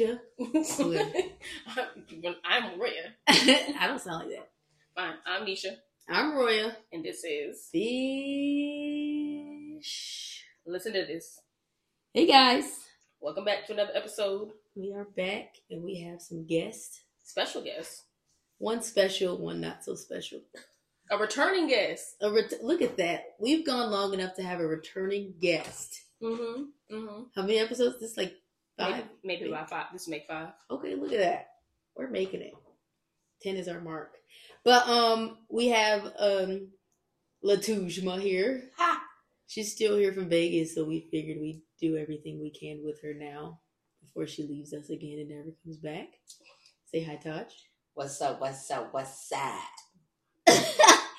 Neysha. I'm Royia. I don't sound like that. Fine, I'm Neysha, I'm Royia. and this is. Fish. Listen to this. Hey guys, Welcome back to another episode. we are back and we have some guests. Special guests. One special, one not so special. a returning guest. A ret- look at that. We've gone long enough to have a returning guest. Mm-hmm. Mm-hmm. How many episodes? This is like five. Maybe, maybe about five. This make five. Okay, look at that. We're making it. Ten is our mark. But um, we have um, Latujma here. Ha! She's still here from Vegas, so we figured we'd do everything we can with her now before she leaves us again and never comes back. Say hi, Taj. What's up? What's up? What's up?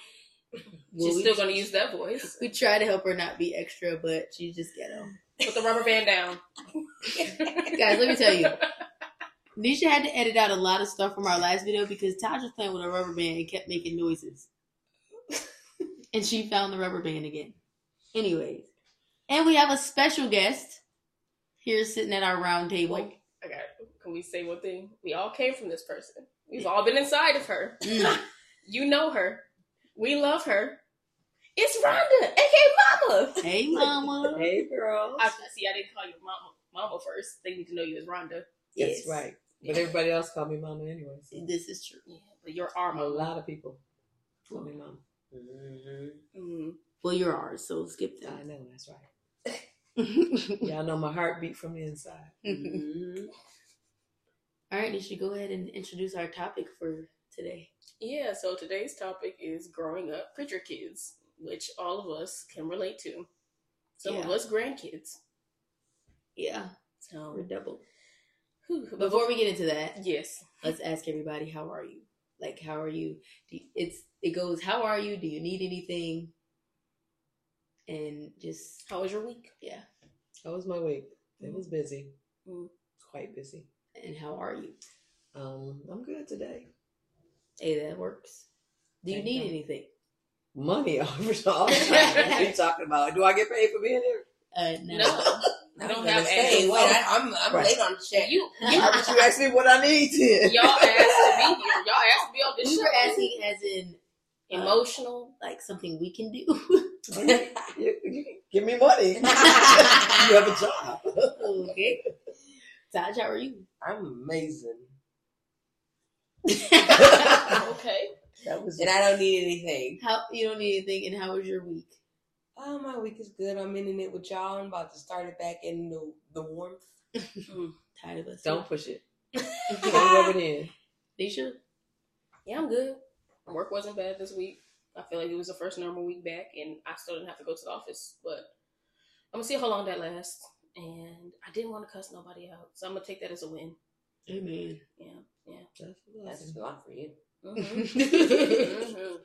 Well, She's we, still gonna use that voice. we try to help her not be extra, but she's just ghetto. Put the rubber band down. Guys, let me tell you. Neysha had to edit out a lot of stuff from our last video because Taj was playing with a rubber band and kept making noises. and she found the rubber band again. Anyways. And we have a special guest here sitting at our round table. I got. Can we say one thing? We all came from this person. We've all been inside of her. Mm. You know her. We love her. It's Rhonda, aka Mama. hey, mama. Hey, girl. I see. I didn't call you Mama. Mama first. They need to know you as Rhonda. Yes. That's right. But everybody else call me mama anyways. This is true. Yeah, but you're our A lot of people call me mama. Mm-hmm. Mm. Well, you're ours, so skip that. I know, that's right. Y'all know my heartbeat from the inside. Mm-hmm. All right, Neysha, go ahead and introduce our topic for today. Yeah. So today's topic is growing up preacher kids, which all of us can relate to. Some of us grandkids. Yeah, So we're double. whew, Before we get into that, yes, let's ask everybody how are you like how are you Do you- it's it goes how are you do you need anything and just how was your week? yeah How was my week? It was busy. Mm. Quite busy. and how are you Um, I'm good today. hey that works do you Thank need God. anything Money all the time. What are you talking about? Do I get paid for being here? uh no, No. I don't don't have have say, answers. wait, I, I'm I'm Right. late on the check. You, you would you ask me what I need then? y'all asked me. here. Y'all asked me be on this we show. were asking as in Emotional. like something we can do you, you can give me money. you have a job. okay Taj, how are you I'm amazing, Okay. That was and I don't need anything. how you don't need anything and how was your week Oh, my week is good. I'm in it with y'all. I'm about to start it back in the the warmth. Mm, tired of us Don't push it. Don't rub it in. Neysha Yeah, I'm good. Work wasn't bad this week. I feel like it was the first normal week back, and I still didn't have to go to the office. But I'm gonna see how long that lasts. And I didn't want to cuss nobody out, so I'm gonna take that as a win. amen Yeah, yeah. That's a That's a lot for you. Hmm hmm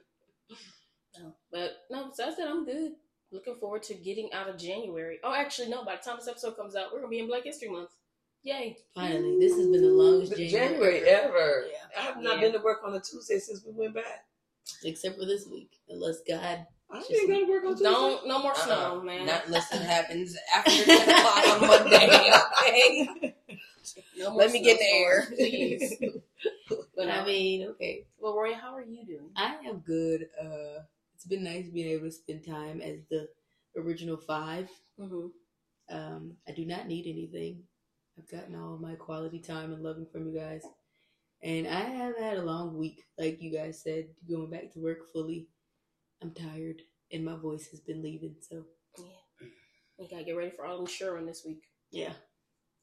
No, but no, besides that, I'm good. Looking forward to getting out of January. Oh, actually, no. By the time this episode comes out, we're gonna be in Black History Month. Yay! finally this has been the longest January, January, ever. Yeah. I have not Yeah. been to work on a Tuesday since we went back. except for this week unless God I Just- didn't go to work on Tuesday. Don't no more Uh-uh. snow, man. Not unless it happens after 10 o'clock on Monday. Okay. no more Let me get in the air. please. But. I mean, okay. Well, Roy, how are you doing? I am good. Uh it's been nice being able to spend time as the original five. Mm-hmm. Um, I do not need anything. I've gotten all my quality time and loving from you guys. And I have had a long week, like you guys said, going back to work fully. I'm tired and my voice has been leaving, so Yeah. We gotta get ready for all the insuring this week. yeah.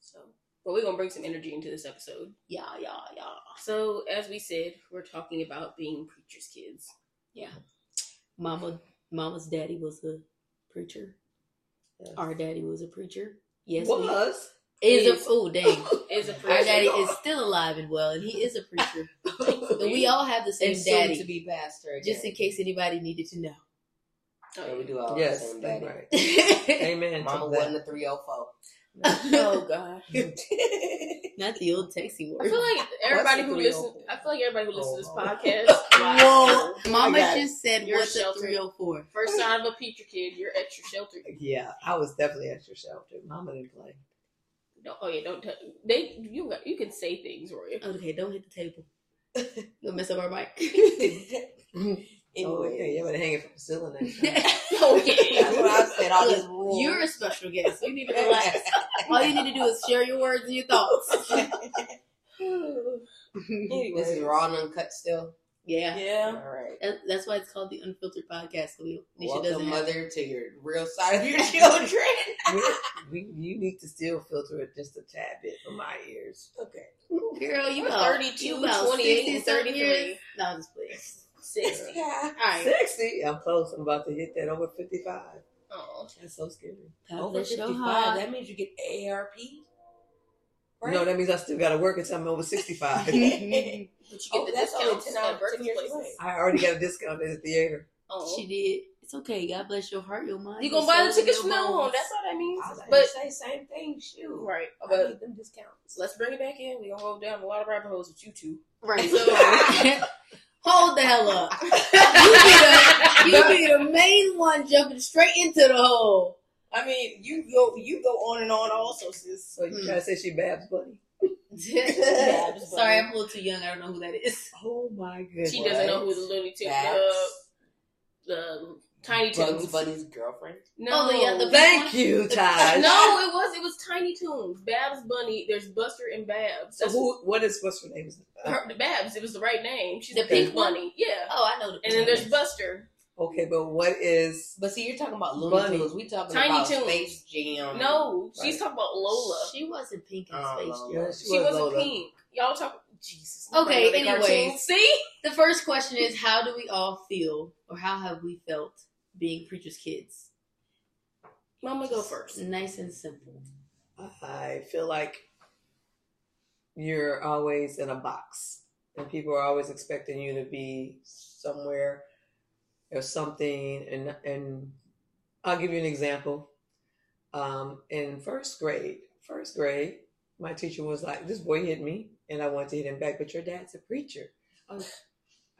So, but we're gonna bring some energy into this episode. Yeah, yeah, yeah. So, as we said, we're talking about being preachers' kids. Yeah. Mama mama's daddy was a preacher. Yes. Our daddy was a preacher. Yes. we- was. is oh, Is. a oh dang. Is a preacher. Our preacher. daddy is still alive and well, and he is a preacher. But we all have the same And daddy, to be pastor again. just in case anybody needed to know. Oh, yeah, we do all Yes, the same daddy. right. Amen. Mama wasn't a 304. Oh god. Not the old texting I word. feel like everybody who listens. I feel like everybody who listens to this Oh. podcast. Whoa, wow. Mama I just said, You're "What's a sheltered. 304?" First sign of a preacher kid, you're extra sheltered. Yeah, I was definitely extra sheltered. Mama didn't play. Don't, oh yeah, don't tell. They you you can say things, Roy. Okay, don't hit the table. Don't mess up our mic. Oh Anyway, yeah, you better hang it from the ceiling next time. okay. That's what I said. All these Look, rules. You're a special guest. You need to relax. All you need to do is share your words and your thoughts. this is raw and uncut still. yeah. yeah. All right. That's why it's called the Unfiltered Podcast. So we, Neysha Welcome, doesn't have mother, to your real side of your children. we, you need to still filter it just a tad bit for my ears. okay. Girl, you You're about 32, you 28, 60 and something 33. No, I'm just playing. Sixty. Yeah. All right. Sixty. I'm close. I'm about to hit that over fifty-five. Oh. That's so scary. God Over 55, heart. that means you get ARP? Right? No, that means I still got to work until I'm over sixty-five. But you get Oh, the that's only discounts 10 at hours, 10 birthday years places. away. I already got a discount at the theater. Oh. She did. It's okay. God bless your heart, your mind. You your gonna buy the tickets your from now on? That's all that means. I was But say same thing. Shoot. right, I but need them discounts. let's bring it back in. We gonna hold down a lot of rabbit holes with you two. right. So hold the hell up. You be the, you be the main one jumping straight into the hole. I mean, you go you go on and on also, sis. So you Hmm. trying to say she Babs Bunny? Sorry, I'm a little too young. I don't know who that is. Oh my goodness. She doesn't know who the Looney Tunes, the, Babs. the Tiny Bugs Bunny's girlfriend. No, Oh, the- yeah, the- Thank you, Taj. no, it was it was Tiny Toons. Babs Bunny. There's Buster and Babs. So who? What is what's her name? her, the Babs. It was the right name. She's The the pink pink one? bunny. Yeah. Oh, I know the. And then there's Buster. Okay, but what is? But see, you're talking about Looney Bunny. Tunes. We talking Tiny about Toons. Space Jam. No, she's talking about Lola. She wasn't pink in Space Jam. Yeah, She was wasn't Lola. pink. Y'all talk. Jesus. Okay, nobody know the anyways. cartoons. See. The first question is how do we all feel or how have we felt being preacher's kids? Mama, go first. Nice and simple. I feel like you're always in a box, and people are always expecting you to be somewhere or something. And and I'll give you an example. Um, in first grade, first grade, my teacher was like, "This boy hit me, and I wanted to hit him back, but your dad's a preacher." I, was,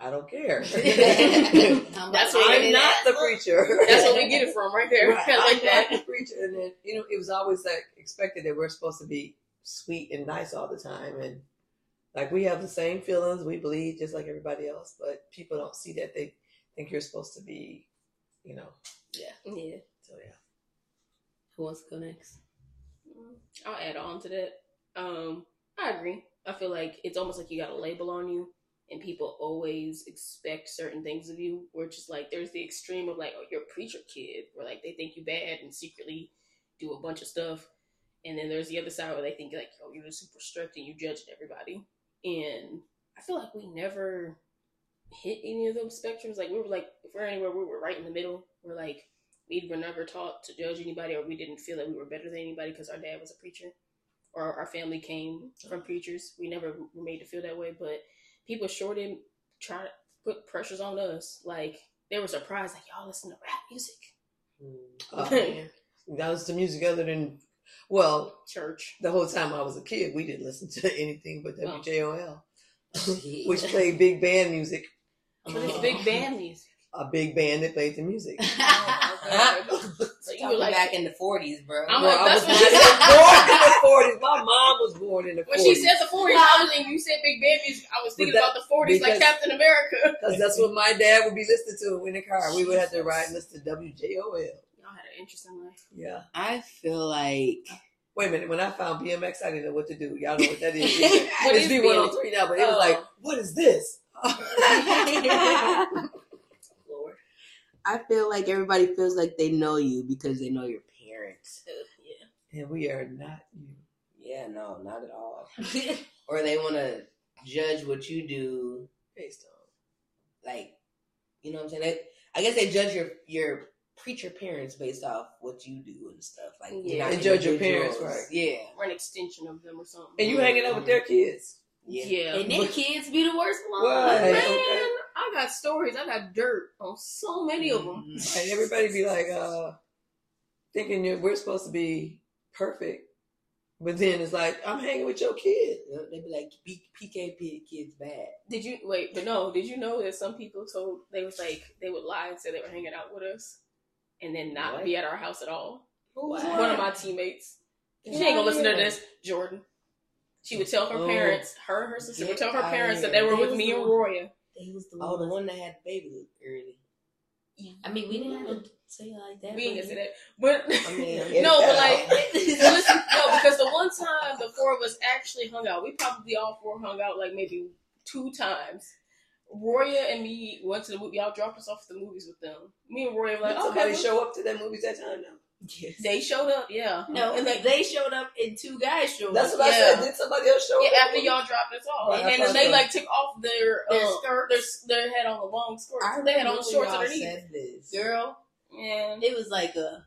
I don't care. I'm That's what I'm not is. the preacher. That's where we get it from, right there. Right. I like I'm that. not the preacher. And then, you know, it was always like expected that we're supposed to be sweet and nice all the time. And like we have the same feelings, we believe just like everybody else, but people don't see that. They think you're supposed to be, you know. Yeah. Yeah. So yeah. Who wants to go next? I'll add on to that. Um, I agree. I feel like it's almost like you got a label on you, and people always expect certain things of you. Where just like there's the extreme of like, oh, you're a preacher kid, where like they think you bad and secretly do a bunch of stuff, and then there's the other side where they think like, oh, you're super strict and you judging everybody. And I feel like we never hit any of those spectrums. Like we were like, if we're anywhere, we were right in the middle. We're like, we were never taught to judge anybody, or we didn't feel that we were better than anybody because our dad was a preacher, or our family came from preachers. We never were made to feel that way. But people shorted did try to put pressures on us. Like they were surprised, like y'all listen to rap music, Uh, that was the music other than, well, church. the whole time I was a kid, we didn't listen to anything but Oh. WJOL, which played big band music. But it's big band music. A big band that played the music. Oh, my so you were like, back in the 40s, bro. I'm Well, like, I was what she not said. even born in the forties. My mom was born in the when forties. she said the 40s, I was and you said big band music. I was thinking that- about the 40s, like Captain America. Because that's what my dad would be listening to in the car. We would have to ride and listen to WJOL. Y'all had an interesting life. Yeah. I feel like Wait a minute. When I found BMX, I didn't know what to do. Y'all know what that is. What it's is B103 now, but it was Oh. like, what is this? Lord. I feel like everybody feels like they know you because they know your parents. Yeah. and we are not you. Yeah, no, not at all. or they want to judge what you do Based on, like you know what I'm saying? They, I guess they judge your your preacher parents based off what you do and stuff. Like Yeah. not They judge your parents, right. Yeah. Or an extension of them or something. And you hanging out with their kids. Yeah. Yeah. and their kids be the worst ones. What? Man, Okay. I got stories. I got dirt on so many of them. And everybody be like, uh, thinking you're, we're supposed to be perfect. But then it's like, I'm hanging with your kid. They be like P- PKP kids bad. Did you wait? But no, did you know that some people told they was like they would lie and say they were hanging out with us, and then not What? be at our house at all? Who One of my teammates. She ain't gonna listen to this, Jordan. She would tell her Oh. parents, her her sister would tell her parents that they were They with me the and Royia. They was the Oh, the one that had the baby early. I mean, we didn't have to say it like that. We ain't but- gonna say that. But I mean, no, but like listen, no, because the one time the four of us actually hung out, we probably all four hung out like maybe two times. Royia and me went to the movie. Y'all dropped us off at the movies with them. Me and Royia were like, Did okay, somebody show up to that movies that time now? Yes. They showed up, yeah. No, and they, they showed up and two guys showed That's up. what I said. Did somebody else show yeah, up? after y'all dropped us off, Right, and then they like took off their Their uh, skirts. their they had on the long skirt. I they had on when shorts y'all underneath. said this. Girl, Yeah. it was like a.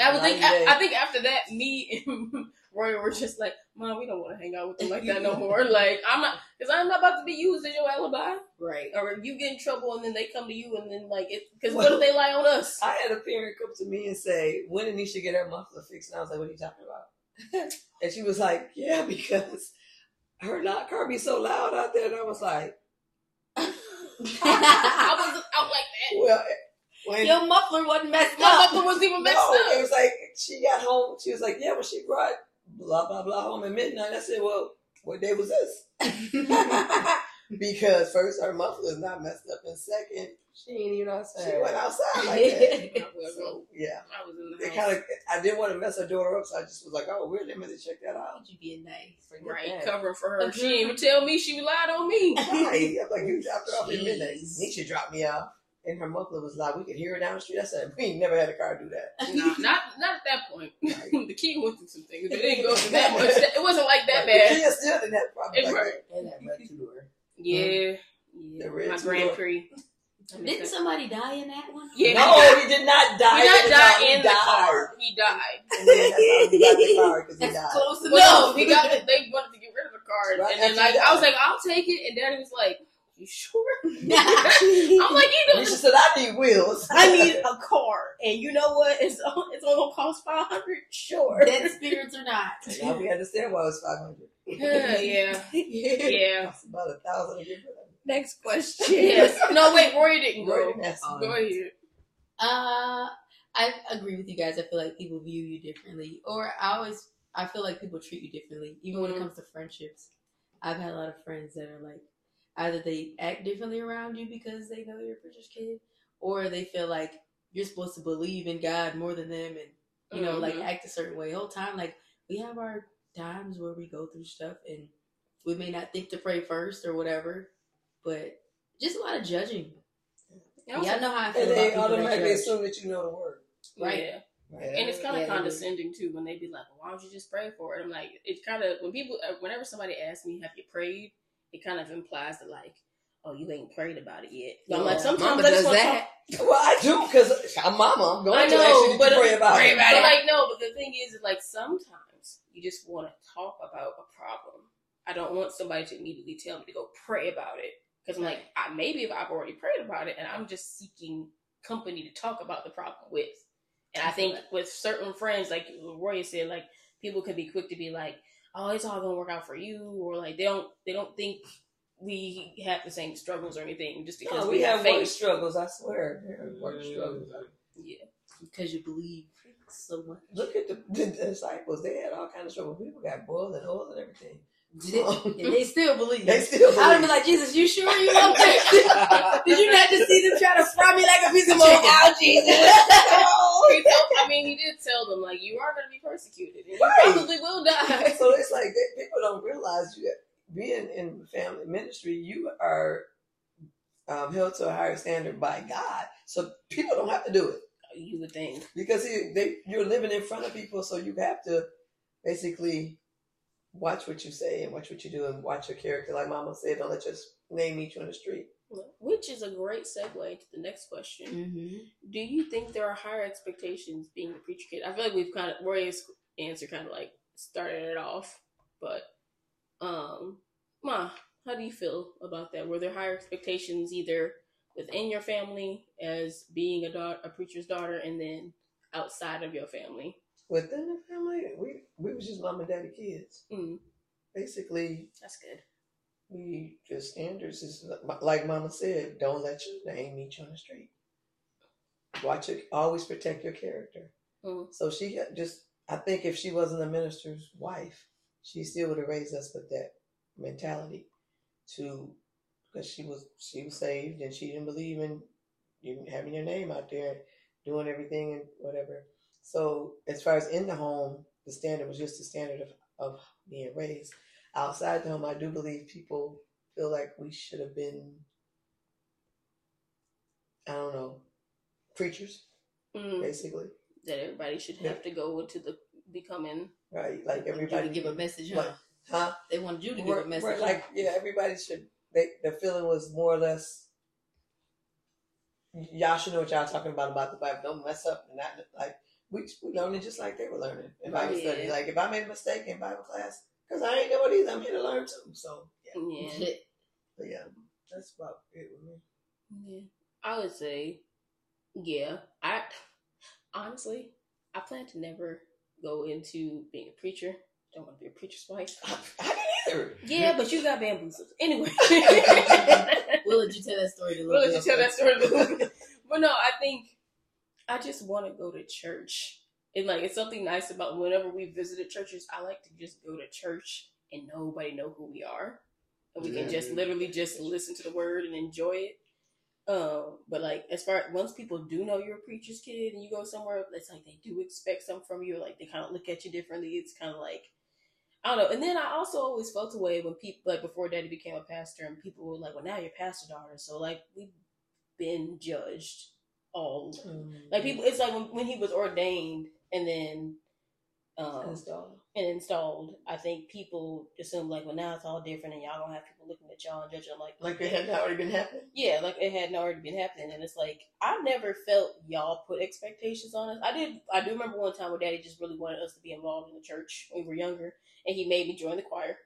I would think. I, I think after that, me and Roy were just like, "Mom, we don't want to hang out with them like that no more." Like, I'm not, because I'm not about to be used as your alibi, Right. or if you get in trouble and then they come to you and then like it, because what if they lie on us? I had a parent come to me and say, "When did Neysha get her muffler fixed?" And I was like, "What are you talking about?" and she was like, "Yeah, because her loud car be so loud out there." And I was like, I wasn't out like that. "Well, when Your muffler wasn't messed My up. muffler wasn't even messed up. no, it was like she got home. She was like, "Yeah, when she brought blah blah blah home at midnight." I said, "Well, what day was this?" because first, her muffler is not messed up, and second, She ain't even outside. she went outside like that. So yeah. I was in the It kind of, I didn't want to mess her daughter up, so I just was like, "Oh, weird. Let me check that out." you being nice? Forget Right, that. covering for her. Uh-huh. She didn't even tell me she relied on me. Right. I'm like, you dropped her off at midnight. Neysha dropped me off, and her muffler was loud. We could hear her down the street. I said, we ain't never had a car do that. Nah, not not at that point. the kid went through some things. It didn't go through that much. It wasn't like that Like, bad. The kids still didn't have problems It like hurt. that. And that red two door. Yeah, The yeah. red My two Grand. Prix. Didn't somebody die in that one? Yeah. No, he did not die. He not the died in He the died. car. He died. And then that's how he got the car because he died. close enough. No, he got. They wanted to get rid of the car, Right and then like I was like, I'll take it, and Daddy was like, "You sure?" I'm like, "You Neysha know, said, "I need wheels." I need a car, and you know what? It's it's only gonna cost five hundred. Sure. Dead spirits or not. now we understand why it was five hundred. Yeah, yeah, yeah. It's about a thousand a year. Next question. Yes. No, wait, Roy didn't Roy go. didn't ask Go ahead. Uh, I agree with you guys. I feel like people view you differently, or I always I feel like people treat you differently, even when it Mhm. comes to friendships. I've had a lot of friends that are like either they act differently around you because they know you're a preacher's kid, or they feel like you're supposed to believe in God more than them, and you know, like Mhm. act a certain way. Whole time, like we have our times where we go through stuff, and we may not think to pray first or whatever, but just a lot of judging. Yeah, Y'all know how I feel And about they people that automatically assume that you know the word. Right. Yeah. Right. And it's kind of Yeah, condescending too when they be like, "Why don't you just pray for it?" I'm like, it kind of when people, uh, whenever somebody asks me, "Have you prayed?" It kind of implies that like, "Oh, you ain't prayed about it yet." So I'm like, sometimes Mama I just does that. talk. Well, I do because I'm mama. I'm going I know, you to but pray about pray it. about it. like no, but the thing is, is like sometimes you just want to talk about a problem. I don't want somebody to immediately tell me to go pray about it because I'm like, I, maybe if I've already prayed about it and I'm just seeking company to talk about the problem with. And I think with certain friends, like Roy said, like people can be quick to be like, "Oh, it's all gonna work out for you," or like they don't they don't think we have the same struggles or anything just because No, we, we have work faith. struggles. I swear, there work mm. struggles. Yeah, because you believe so much. Look at the, the disciples; they had all kinds of trouble. People got boiled and oil and everything. And they still believe. They still I would be like, Jesus, you sure you love? Did you not just see them try to fry me like a piece of? Oh, Jesus! I mean, he did tell them like you are going to be persecuted, and you Right. probably will die. so it's like they, people don't realize you being in family ministry, you are um, held to a higher standard by God. So people don't have to do it You would think. because he, they, you're living in front of people, so you have to basically watch what you say and watch what you do and watch your character. Like Mama said, don't let your name meet you on the street. Which is a great segue to the next question. Mm-hmm. Do you think there are higher expectations being a preacher kid? I feel like we've kind of Roy's answer kind of like started it off, but um, Ma, how do you feel about that? Were there higher expectations either within your family as being a daughter, a preacher's daughter, and then outside of your family? Within the family, we we was just mom and daddy kids. Mm, Basically, that's good. we just standards is like Mama said. Don't let your name meet you on the street. Watch it. Always protect your character. Mm. So she just I think if she wasn't a minister's wife, she still would have raised us with that mentality to because she was she was saved and she didn't believe in you having your name out there doing everything and whatever. So as far as in the home, the standard was just the standard of, of being raised. Outside the home, I do believe people feel like we should have been I don't know, preachers, Mm, basically. that everybody should Yeah. have to go into the becoming. Right? Like Everybody give a message, huh? Like, huh? They wanted you to give We're- a message. like, yeah, everybody should. They, the feeling was more or less. Y'all should know what y'all talking about about the Bible. Don't mess up and not like we we learning just like they were learning in Bible oh, Yeah. study. Like if I made a mistake in Bible class, because I ain't know it either, I'm here to learn too. So yeah, Yeah, but yeah, that's about it with me. yeah. I would say, yeah. I honestly, I plan to never go into being a preacher. Don't want to be a preacher's wife. I, I didn't either. Yeah, but you got bamboozled anyway. We'll let you tell that story. A little We'll let you tell that story. a little bit. but no, I think I just want to go to church. And like it's something nice about whenever we visited churches, I like to just go to church and nobody know who we are. And we can just Mhm. literally just listen to the word and enjoy it. Um, but like as far once people do know you're a preacher's kid and you go somewhere, it's like they do expect something from you, like they kind of look at you differently. It's kind of like I don't know. And then I also always felt away when people like before Daddy became a pastor and people were like, "Well, now you're pastor daughter." So like we've been judged all like people. It's like when, when he was ordained and then um Install. and installed. I think people assume like, well, now it's all different and y'all don't have people looking at y'all and judging. I'm like, Like it had already been happening. yeah, like it had not already been happening, and it's like I never felt y'all put expectations on us. I did. I do remember one time where Daddy just really wanted us to be involved in the church when we were younger, and he made me join the choir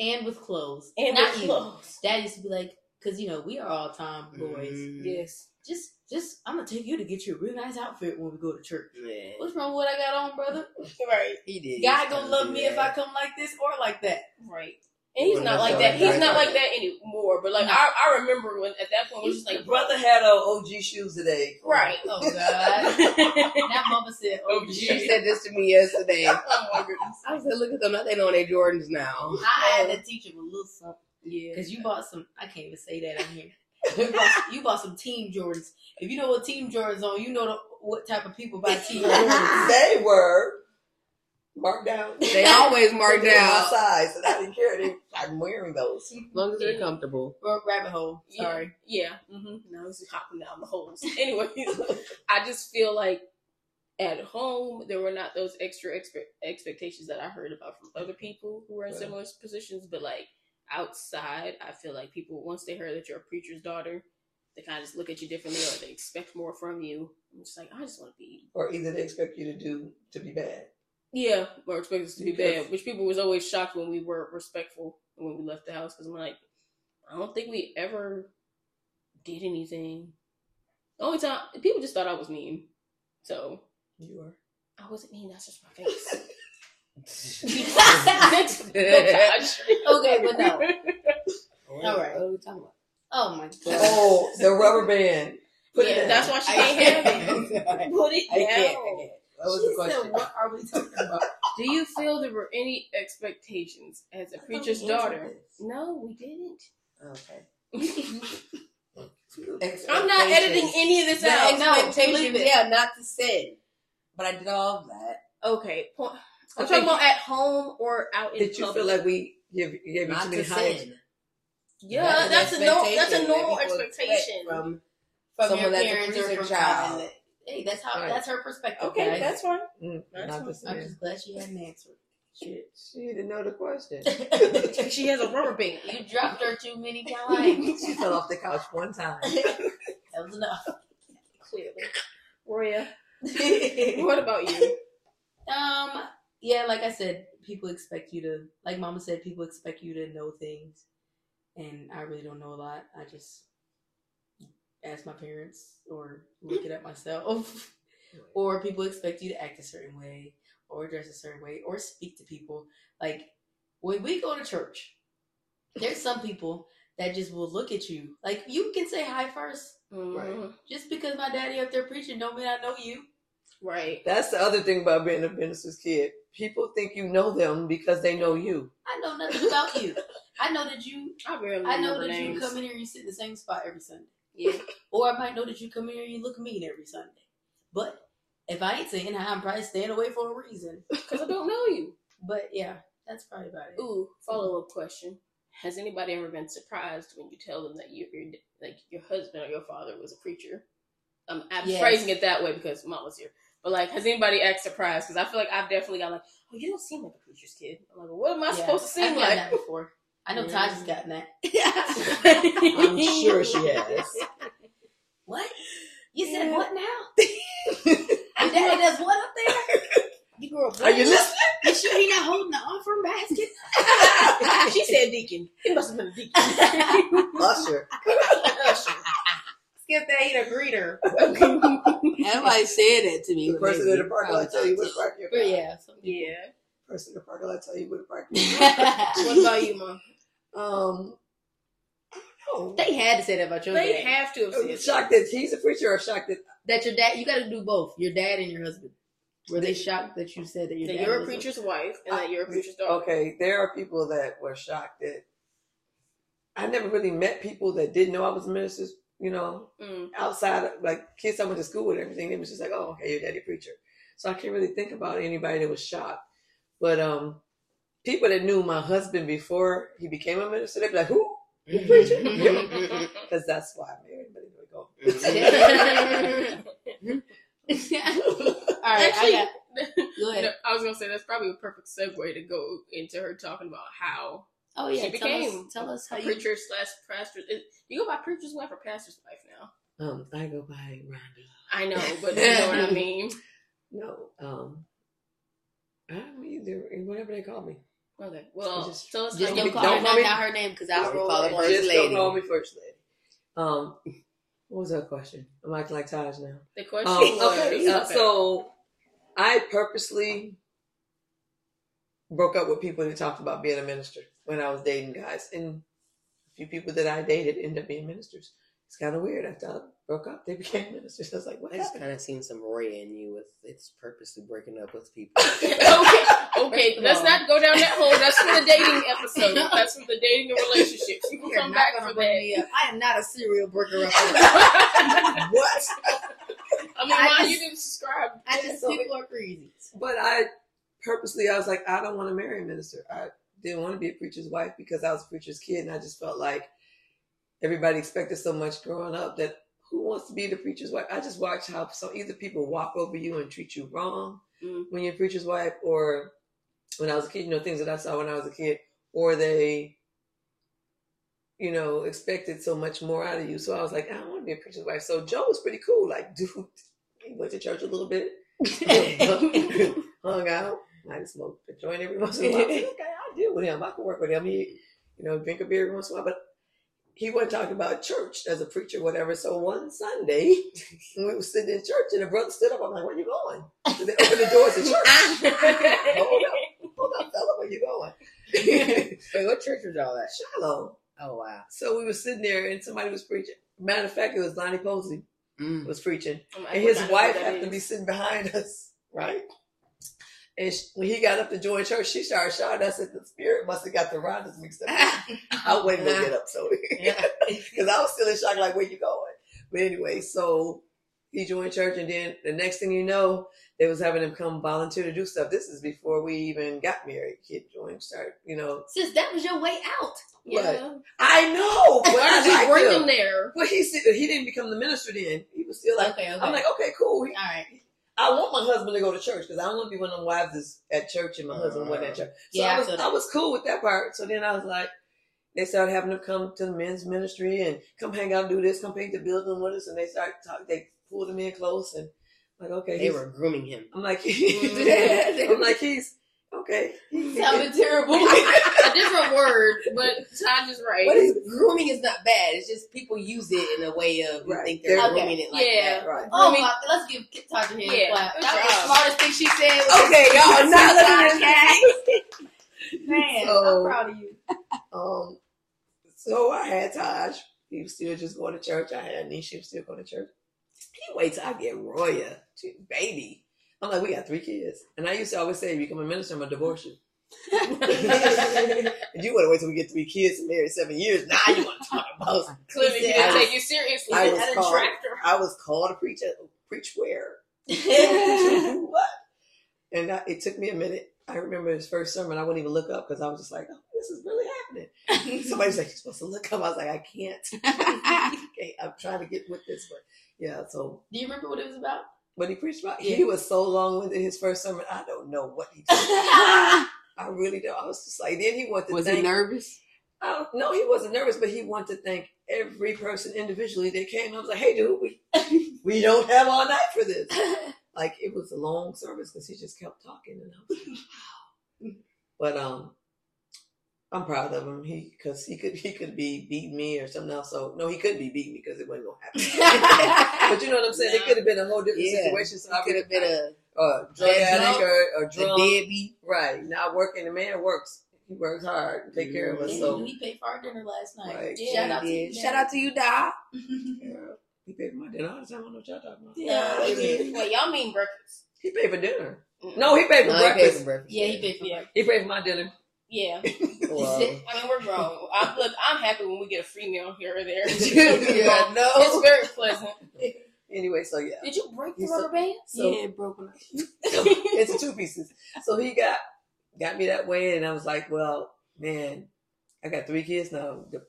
and with clothes. and not with clothes. Dad used to be like, because you know we are all time boys. Mm, Yes, Just, just I'm gonna take you to get you a real nice outfit when we go to church. Man, What's wrong with what I got on, brother? right, he did. God gonna love me if I come like this or like that. right. And he's Well, not like all that. right. He's not like that anymore. But like No. I, I remember when at that point it was just like, brother had uh, OG shoes today. right. Oh God! that mama said, "Oh, She said this to me yesterday. oh. I said, "Look at them! Now they know they Jordans now." I had to teach him a little something Yeah. because you bought some. I can't even say that on here. You bought, you bought some Team Jordans. If you know what Team Jordans on, you know the, what type of people buy Team Jordans. they were marked down. They always marked They were my out size, and I didn't care. They, I'm wearing those. as long as they're comfortable. Or rabbit hole. Sorry. Yeah. Mm-hmm. Now it's hopping down the holes. Anyways, I just feel like at home there were not those extra expe- expectations that I heard about from other people who were in Right. similar positions. But like outside, I feel like people once they heard that you're a preacher's daughter, they kind of just look at you differently or they expect more from you. I'm just like, I just want to be. Or either they expect you to do to be bad. Yeah, or expect us to be Because- bad, which people was always shocked when we were respectful and when we left the house because I'm like, I don't think we ever did anything. The only time people just thought I was mean, so You are. I wasn't mean. That's just my face. okay, but no. All right. What are we talking about? Oh my God. Oh, the rubber band. Put yeah, it down. that's why she I can't have can't. it. I Put it can't. I down. can't. What was She the question? said, "What are we talking about?" Do you feel there were any expectations as a preacher's daughter? this. No, we didn't. Okay. I'm not editing any of this The out. no, expectations, leave yeah, not to sin. But I did all of that. Okay, point. I'm I talking about at home or out in public. Did you public. feel like we give gave you Not too to many high sin. Yeah, an that's a no. That's a normal that expectation. from From someone your that's a parents or from child. God. Hey, that's how. Right. That's her perspective. Okay, guys. that's fine. Mm, That's not fine. the I'm just glad she had an answer. Shit. She didn't know the question. She has a rubber band. You dropped her too many times. she fell off the couch one time. that was enough. Clearly, Royia. What about you? Um, yeah, like I said, people expect you to, like Mama said, people expect you to know things, and I really don't know a lot. I just ask my parents or look it up myself, or people expect you to act a certain way, or dress a certain way, or speak to people. Like when we go to church, there's some people that just will look at you like you can say hi first. Mhm. Just because my daddy up there preaching don't mean I know you. Right. That's the other thing about being a minister's kid. People think you know them because they know you. I know nothing about you. I know that you. I barely I know that names. you come in here and you sit in the same spot every Sunday. Yeah. Or I might know that you come in here and you look mean every Sunday. But if I ain't saying hi, I'm probably staying away for a reason. Because I don't know you. But yeah, that's probably about it. Ooh, follow up question. Has anybody ever been surprised when you tell them that you, your like your husband or your father was a preacher? Um, I'm Yes. phrasing it that way because mom was here. But like, has anybody act surprised? Because I feel like I've definitely got like, oh, you don't seem like a preacher's kid. I'm like, well, what am I Yeah, supposed to seem I've like? that before. I know Yeah. Taj has gotten that. I'm sure she has. What? You said Yeah. what now? Your daddy does what up there? You grew up. Are you listening? You sure he not holding the offering basket? she said deacon. He must have been a deacon. Usher. Skip that. He a greeter. Everybody said that to me. The person in the parking lot tell you where to park your car. Yeah. some- yeah. Person in the parking lot tell you where to park your car. What about you, mom? Um, I don't know. They had to say that about your They dad. have to have said shocked that he's a preacher or shocked that that your dad. You got to do both. Your dad and your husband. Were they shocked that you said that your that dad you're a was preacher's wife and that you're a preacher's daughter. okay, there are people that were shocked that I never really met people that didn't know I was a minister, you know, Mm. outside of like kids I went to school with and everything. It was just like, oh, okay, your daddy preacher. So I can't really think about anybody that was shocked. But um people that knew my husband before he became a minister, they'd be like, who? You preacher? Because that's why I married. But anyway, go. All right. Actually, I got. Go ahead. no, I was gonna say that's probably a perfect segue to go into her talking about how Oh yeah. She tell us. became Tell us how a you. preacher slash pastor. You go by preacher's wife or pastor's wife now. um, I go by Rhonda. I know, but you know what I mean. No, um, I don't either. Whatever they call me. Okay, well, Just- tell us Just how don't call Don't her call not, me- not her name because I'll Don't roll call her with first it. Just lady. don't call me first lady. Um, what was that question? I'm acting like Taj now. The question Um, was okay, uh, okay. so I purposely broke up with people that talked about being a minister when I was dating guys, and a few people that I dated ended up being ministers. It's kind of weird. After I broke up, they became ministers. I was like, what I just kind of seen some Roy in you with it's purposely breaking up with people. okay, okay, let's not go down that hole. That's for the dating episode. That's for the dating and relationships. You can You're come not back gonna for bring that. me up. I am not a serial breaker up. What? I what? mean, I why just- you didn't subscribe? I just So- people are crazy. But I purposely, I was like, I don't want to marry a minister. I didn't want to be a preacher's wife because I was a preacher's kid, and I just felt like everybody expected so much growing up that who wants to be the preacher's wife? I just watched how so either people walk over you and treat you wrong Mm. when you're a preacher's wife, or when I was a kid, you know, things that I saw when I was a kid, or they, you know, expected so much more out of you. So I was like, I don't want to be a preacher's wife. So Joe was pretty cool. Like, dude, he went to church a little bit, hung out. I just smoked a joint every once in a while. I said, okay, I'll deal with him. I can work with him. He, you know, drink a beer every once in a while. But he wasn't talking about church as a preacher, whatever. So one Sunday, we were sitting in church, and the brother stood up. I'm like, "Where you going?" So they opened the doors to church. hold up, hold up, fella, where you going? Wait, what church was all that? Shiloh. Oh wow. So we were sitting there, and somebody was preaching. Matter of fact, it was Lonnie Posey Mm. was preaching, I'm and his wife what happened to be sitting behind us, right? And sh when he got up to join church, she started shouting. I said, "The spirit must have got the riders mixed up." I waited to get up, so because I was still in shock, like, "Where you going?" But anyway, so he joined church, and then the next thing you know, they was having him come volunteer to do stuff. This is before we even got married. Kid joined, start, you know. Since that was your way out. Yeah. I know, but I did you bring him. him there? But he said he didn't become the minister then. He was still like, Okay, okay. I'm like, okay, cool. He- all right. I want my husband to go to church because I don't want to be one of them wives that's at church and my husband wasn't at church. So Yeah, I was. I was cool with that part. So then I was like, they started having him come to the men's ministry and come hang out and do this, come paint the building with us, and they started talking. They pulled him in close and I'm like, okay, They were grooming him. I'm like. I'm like, he's okay. Sounded terrible. A different word, but Todd is right. What is Grooming is not bad. It's just people use it in a way of Right. think they're Okay. grooming it like Yeah. that. right? oh Grooming- my! Let's give Tasha a hand Yeah, clap. That was the job. smartest thing she said. Okay, y'all not listening. podcast. Man, So- I'm proud of you. Um, so I had Taj. He was still just going to church. I had Neysha was still going to church. He waits till I get Royia, to baby. I'm like, we got three kids. And I used to always say, if you become a minister, I'm going to divorce you. and you want to wait till we get three kids and married seven years. Now you want to talk about. Clearly, he said, didn't I take you seriously. I was That called- attractor. I was called to preach, at, preach where? what? And I, it took me a minute. I remember his first sermon. I wouldn't even look up because I was just like, oh, this is really happening. Somebody's like, you're supposed to look up. I was like, I can't. okay, I'm trying to get with this. But yeah, so Do you remember what it was about? What he preached about, Yeah. he was so long winded his first sermon. I don't know what he did. I really don't. I was just like, then he wanted to Was thank. he nervous? I don't, no, he wasn't nervous, but he wanted to thank every person individually that came. I was like, hey, dude, we, we don't have all night for this. Like, it was a long service because he just kept talking. And I was like, wow. But um, I'm proud of him. He because he could he could be beating me or something else. So no, he couldn't be beating me because it wasn't gonna happen. but you know what I'm saying? It could have been a whole different Yeah. situation. So I Could have been a, uh, drug addict or, or a drunk. deadbeat. Right. Not working. The man works. He works hard to take care of us. And So he paid for our dinner last night. Right. Shout out to you. did. Shout out to you, Doc. yeah, he paid for my dinner. I don't know what y'all talking about. Yeah, he, he did. Wait, y'all mean breakfast? he paid for dinner. No, he paid for No, he paid breakfast. for breakfast. Yeah, he paid for Yeah, He paid for my dinner. Yeah. Well, I mean, we're grown. I, look, I'm happy when we get a free meal here or there. yeah, no. It's very pleasant. Anyway, so yeah. Did you break the rubber band? So yeah, broken. Up. It's two pieces. So he got got me that way, and I was like, well, man, I got three kids now. The,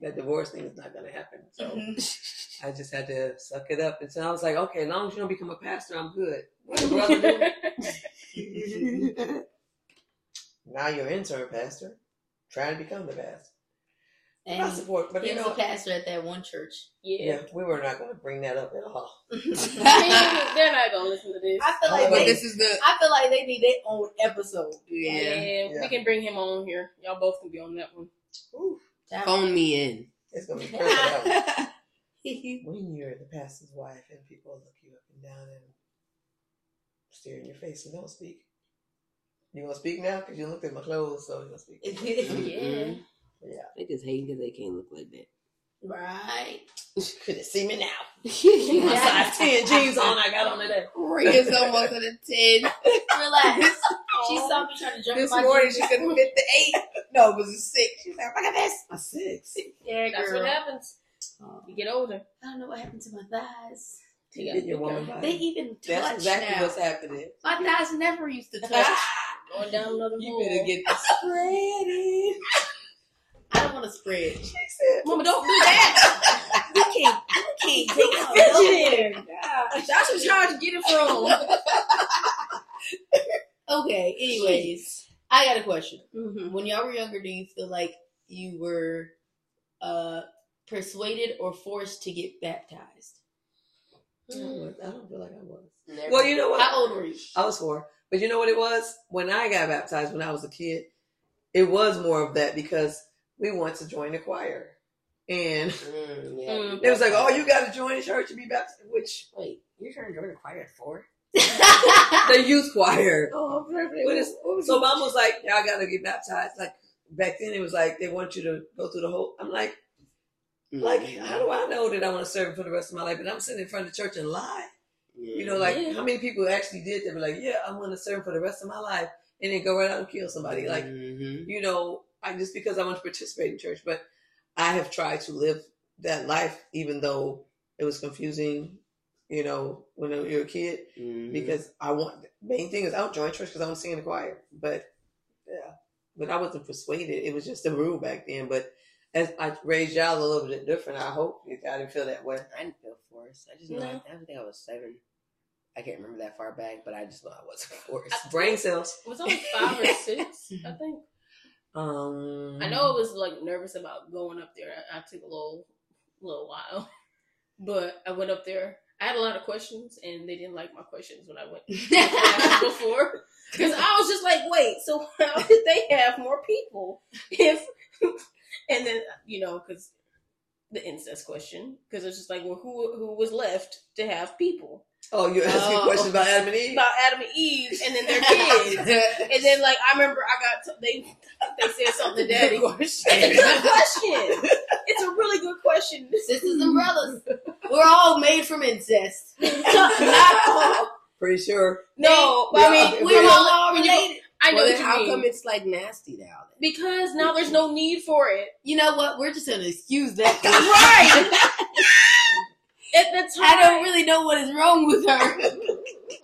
that divorce thing is not gonna happen. So mm-hmm. I just had to suck it up. And so I was like, okay, as long as you don't become a pastor, I'm good. What brother do? Now you're intern pastor, trying to become the pastor. I support, but he you was know, a pastor at that one church. yeah, yeah. we were not going to bring that up at all. I mean, They're not gonna listen to this. I feel like Oh, they, this is the I feel like they need their own episode. yeah. Yeah, Yeah. we can bring him on here. Y'all both can be on that one. Ooh, Phone me in. it's going to be perfect. when you're the pastor's wife and people look you up and down and stare in your face and don't speak. You gonna speak now? Because you looked at my clothes, so you gonna speak. Yeah. Mm-hmm. Yeah. They just hate because they can't look like that. right. She couldn't see me now. My Yeah. size 10 jeans on I got on today. Ria's almost at a 10. Relax. She saw me trying to jump This in my morning jeans. she couldn't fit the 8. No, it was a 6. She's like, look at this. A six. Yeah, girl. That's what happens. Uh-huh. You get older. I don't know what happened to my thighs. You You get your woman careful. They even touch That's exactly now. what's happening. My thighs never used to touch. Going down another You hole. better get the spread in. I don't want to spread. She said, Mama, don't do that. You can't. You can't take out Fidget. nowhere. That's where trying to get it from. Okay. Anyways, I got a question. mm-hmm. When y'all were younger, do you feel like you were uh, persuaded or forced to get baptized? I was- I don't feel like I was. Never. Well, you know what? How old were you? I was four. But you know what it was? When I got baptized when I was a kid, it was more of that because we wanted to join the choir. And Mm, yeah. Mm. it was like, oh, you got to join the church and be baptized, which Wait, you're trying to join the choir at 4? the youth choir. Oh, perfect. So mom was like, y'all got to get baptized. Like back then, it was like they want you to go through the whole. I'm like, like how do I know that I want to serve for the rest of my life? And I'm sitting in front of the church and lie. You know, like Yeah. how many people actually did that? Be like, yeah, I'm going to serve for the rest of my life, and then go right out and kill somebody. Like Mhm. you know, I just because I want to participate in church, but I have tried to live that life, even though it was confusing. You know, when you're a kid, Mhm. because I want main thing is I don't join church because I want to sing in the choir. But yeah, but I wasn't persuaded. It was just a rule back then. But as I raised y'all a little bit different, I hope I didn't feel that way. I didn't feel forced. I just know, No. I, I think I was 7. I can't remember that far back, but I just know I wasn't forced. Brain cells. It was only five or six, I think. Um, I know I was like nervous about going up there. I, I took a little, little while, but I went up there. I had a lot of questions, and they didn't like my questions when I went before. Because I was just like, wait, so how did they have more people? If and then you know, because the incest question, because it's just like, well, who who was left to have people Oh, you're asking Oh. Uh, questions about Adam and Eve. about Adam and Eve, and then their kids. And then, like, I remember I got to, they they said something to Daddy. It's a good question. It's a really good question. Sisters and brothers. We're all made from incest. Pretty sure. No, but I mean, We're we're all all related. I know Well, what you how mean. come it's like nasty now? Because now there's no need for it. You know what? We're just gonna excuse that. Right. At the time, I don't really know what is wrong with her.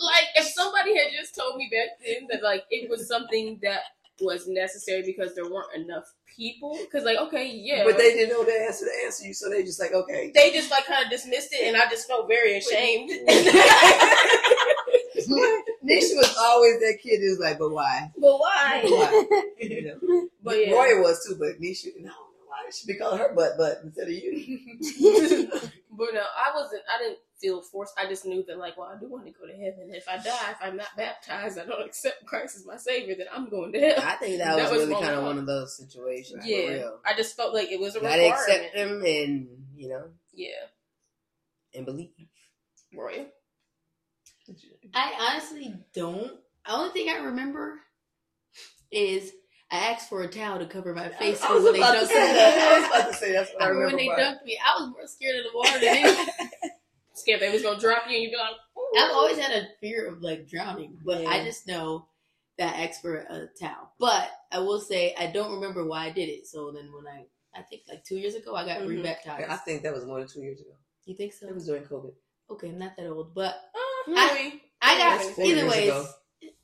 like if somebody had just told me back then that like it was something that was necessary because there weren't enough people. Because like, okay, yeah, But they didn't know the answer to answer you, so they just like, okay. they just like kind of dismissed it, and I just felt very ashamed. Neysha was always that kid who's like, but why? but why? Why? You know? But yeah. Roy was too, but Neysha, I don't know why they should be calling her butt butt instead of you. but no, I wasn't. I didn't feel forced. I just knew that, like, well, I do want to go to heaven. If I die, if I'm not baptized, I don't accept Christ as my savior, then I'm going to hell. I think that, That was, was really kind of one of those situations. for yeah, real. I just felt like it was a Gotta requirement. accept him and you know Yeah, and believe. Roy. I honestly don't. The only thing I remember is I asked for a towel to cover my face I for was when they about to dunked me. I was about to say that's what I For remember. when they about dunked me, I was more scared of the water than anything. Scared they was gonna drop you, and you'd be like, Ooh. I've always had a fear of like drowning, but I just know that I asked for a towel. But I will say I don't remember why I did it. So then when I, I think like two years ago, I got Mhm. rebaptized. I think that was more than two years ago. You think so? It was during COVID. Okay, I'm not that old, but Uh, I- maybe. I got Four either years ways. ago.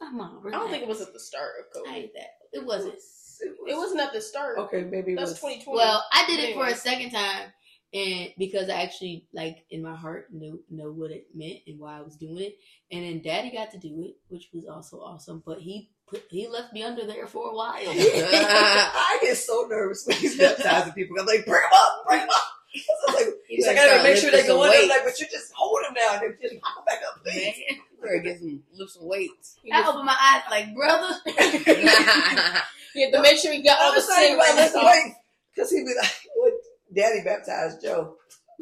I'm on. I don't think it was at the start of COVID. I ain't that. It wasn't. It wasn't at the start. Okay, maybe it That's was. 2020. Well, I did it for a second time, and because I actually like in my heart knew know what it meant and why I was doing it. And then Daddy got to do it, which was also awesome. But he put he left me under there for a while. I get so nervous when he's baptizing people. I'm like, bring him up, bring him up. I like, he's like, I gotta make sure they go in. I'm like, but you just hold him down and just come back up, please. Better get some lift some weights. I opened my eyes like, brother. You have to make sure you got all the was saying, sin right listen, wait, because he'd be like, what? Daddy baptized Joe.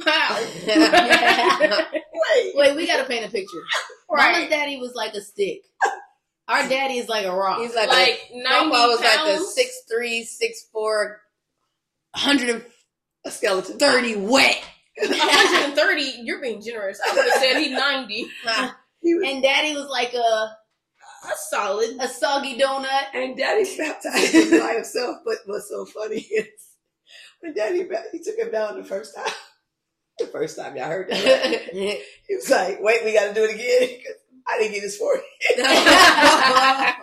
Wow. Wait, Wait, we gotta paint a picture. Right. Mama's daddy was like a stick. Our daddy is like a rock. He's like, like a, 90 Grandpa was like the pounds. six three, six four, 130 a skeleton. thirty wet. 130. You're being generous. I would have said he's 90. He was, And daddy was like a A solid. a soggy donut. and Daddy baptized him by himself. But what's so funny is when Daddy he took him down the first time. The first time y'all heard that, he was like, "Wait, we got to do it again." I didn't get his forehead.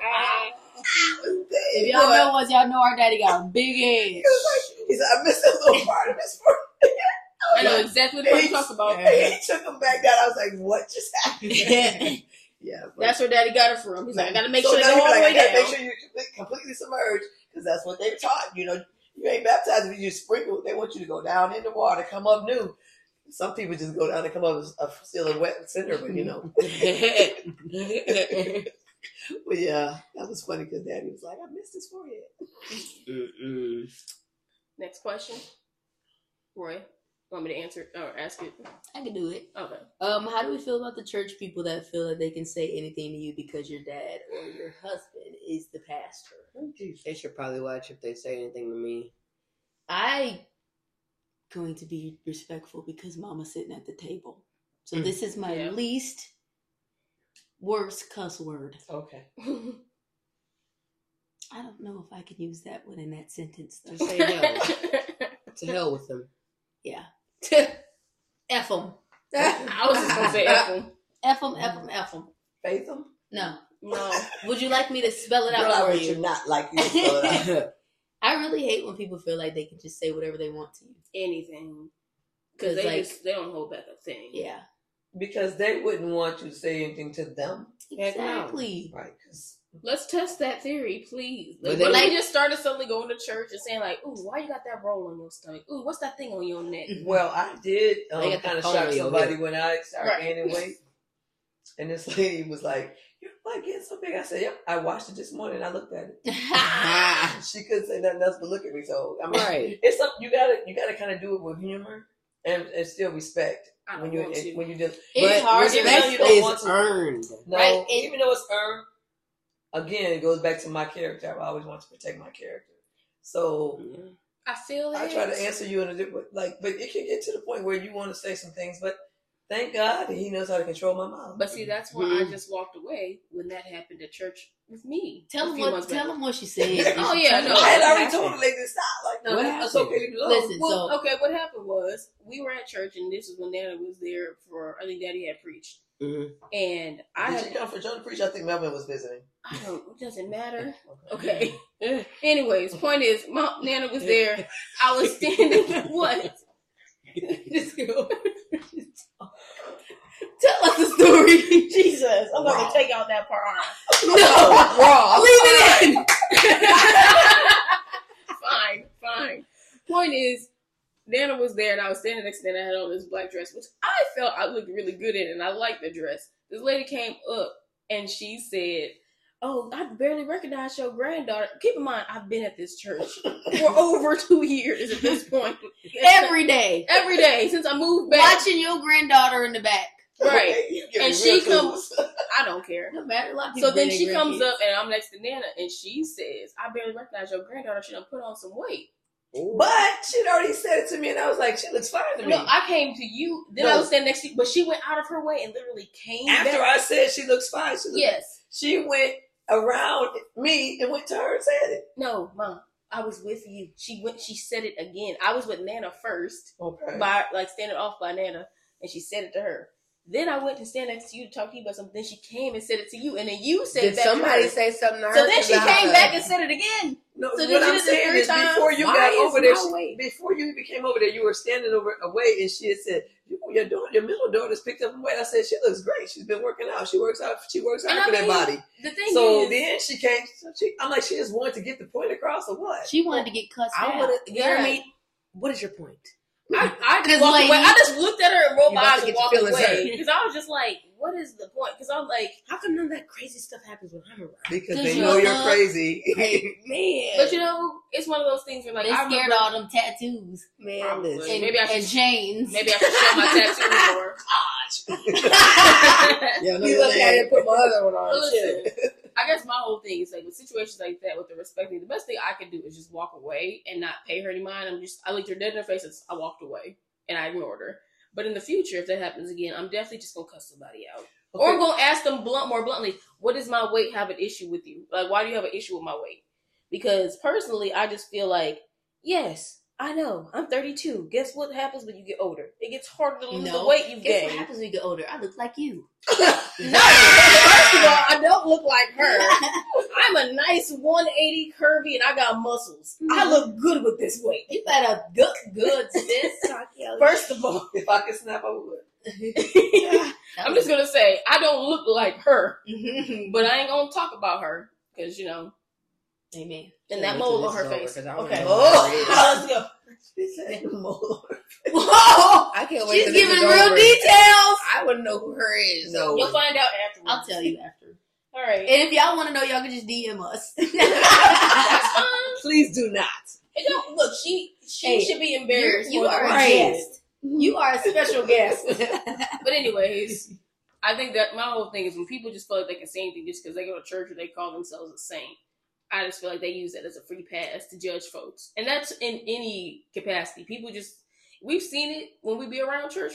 If y'all know us, y'all know our daddy got a big He head. was like, he said, "I missed a little part of his forehead." I know exactly what you're talking about. And he took him back down. I was like, "What just happened?" yeah, but- That's where daddy got it from. He's like, I gotta make So sure they go all be the like, way I down. Make sure you complete- completely submerged because that's what they were taught. You know, you ain't baptized if you just sprinkle. They want you to go down in the water, come up new. Some people just go down and come up as a, still a wet cinder, but you know. but yeah, that was funny because Daddy was like, "I missed his forehead." Mm-mm. Next question. Roy, want me to answer or ask it? I can do it. Okay. Um, how do we feel about the church people that feel that they can say anything to you because your dad or your husband is the pastor? They should probably watch if they say anything to me. I going to be respectful because mama's sitting at the table. So Mm. this is my Yeah. least worst cuss word. Okay. I don't know if I can use that one in that sentence though. Just say hell. to hell with them. Yeah. F them. I was just gonna say F him. F them, F them, F them. Faith him. No. No. Would you like me to spell it out Girl, I for would you? you not like you to spell it out. I really hate when people feel like they can just say whatever they want to you. Anything. Because 'Cause, they like- just they don't hold back a thing. Yeah. because they wouldn't want you to say anything to them, Exactly. right? Because Let's test that theory, please. But Like, they when they just started suddenly going to church and saying like, "Ooh, why you got that roll on your stomach? Ooh, what's that thing on your neck?" Well, I did um, They kind of phone shock somebody yeah. when I started Right. gaining weight. And this lady was like, You're like getting so big. I said, Yep, I watched it this morning. I looked at it. She couldn't say nothing else but look at me. So I mean right. it's something you gotta you gotta kinda do it with humor and, and still respect I don't when you want to. when you just It's but hard to even though respect you don't is want to- earned. no Right, and- even though it's earned, again, it goes back to my character. I always want to protect my character. So I feel like I it. try to answer you in a different like, but it can get to the point where you want to say some things, but Thank God he knows how to control my mouth. But see, that's why I mm-hmm. just walked away when that happened at church with me. Tell him what. months Tell him what she said. Oh, yeah, no. I had what already happened? told the lady to stop. Like, no, What that's happened? okay. Love. Listen, Well, so okay, what happened was we were at church, and this is when Nana was there for. I think Daddy had preached, Mhm. and I Did had. she come for John to preach? I think Melvin was visiting. I don't. It doesn't matter. Okay. Anyways, point is, Mom, Nana was there. I was standing. what? This girl. Tell us the story. Jesus, I'm Raw. gonna take out that part. No, raw. leave it in. fine, fine. Point is, Nana was there, and I was standing next to Nana. I had on this black dress, which I felt I looked really good in, and I liked the dress. This lady came up, and she said, "Oh, I barely recognize your granddaughter." Keep in mind, I've been at this church for over two years at this point. Every day. every day since I moved back. Watching your granddaughter in the back. Right. And she clues. comes. I don't care. No matter. A So then she comes grandkids. up, and I'm next to Nana, and she says, "I barely recognize your granddaughter. She done put on some weight." But she'd already said it to me, and I was like, she looks fine to me. No, I came to you. Then I was standing next to you, but she went out of her way and literally came After back. I said she looks fine, she looked, yes, she went around me and went to her and said it. no, mom, I was with you. She went. She said it again. I was with Nana first, Okay. by like standing off by Nana, and she said it to her. Then I went to stand next to you to talk to you about something. Then she came and said it to you, and then you said Did it to somebody her. say something to her? So then she came her? back and said it again. No, So did what you I'm do this saying is times? before you Why got over there, she- before you even came over there, you were standing over away, and she had said, you, "Your daughter, your middle daughter's picked up and weight." I said, "She looks great. She's been working out. She works out. She works out And I for that body." The thing So is, then she came. So she, I'm like, she just wanted to get the point across, or what? She wanted to get cussed I want would have. You know what I Yeah. mean? What is your point? I, I just walked lady- away. I just looked at her and rolled You my eyes and walked away because I was just like, "What is the point?" Because I'm like, How come none of that crazy stuff happens when I'm around? Because they you know you're love- crazy. Man, but you know, it's one of those things where like they I scared remember, all them tattoos man, Probably. and, Maybe I should- and chains. maybe I should show my tattoo more. yeah, You look at it and put my other one on. But too. I guess my whole thing is like with situations like that, with the respect thing, the best thing I can do is just walk away and not pay her any mind. I'm just I looked her dead in her face and I walked away and I ignored her. But in the future, if that happens again, I'm definitely just gonna cuss somebody out. Or I'm gonna ask them blunt more bluntly, what does my weight have an issue with you? Like why do you have an issue with my weight? Because personally I just feel like, yes, I know, I'm 32. Guess what happens when you get older? It gets harder to lose the weight you've Guess what happens when you get older? I look like you. No, first of all, I don't look like her. I'm a nice 180 curvy and I got muscles. I mm-hmm. look good with this weight. You better look good, sis. First of all, if I could snap, I would. I'm just gonna say I don't look like her, mm-hmm. but I ain't gonna talk about her because you know, Amen. and that mole on her is over, face. 'cause I wanna Okay. Oh. who it is. Now let's go. She said mole. Whoa! I can't wait. She's till this giving real over. details. I wouldn't know who her is. No. You'll find out after. I'll tell you after. All right. And if y'all want to know, y'all can just DM us. Please do not. It don't look. She she Hey, should be embarrassed. you more are than a guest. You are a special guest. But anyways, I think that my whole thing is when people just feel like they can say anything just because they go to church or they call themselves a saint. I just feel like they use that as a free pass to judge folks, and that's in any capacity. People just we've seen it when we be around church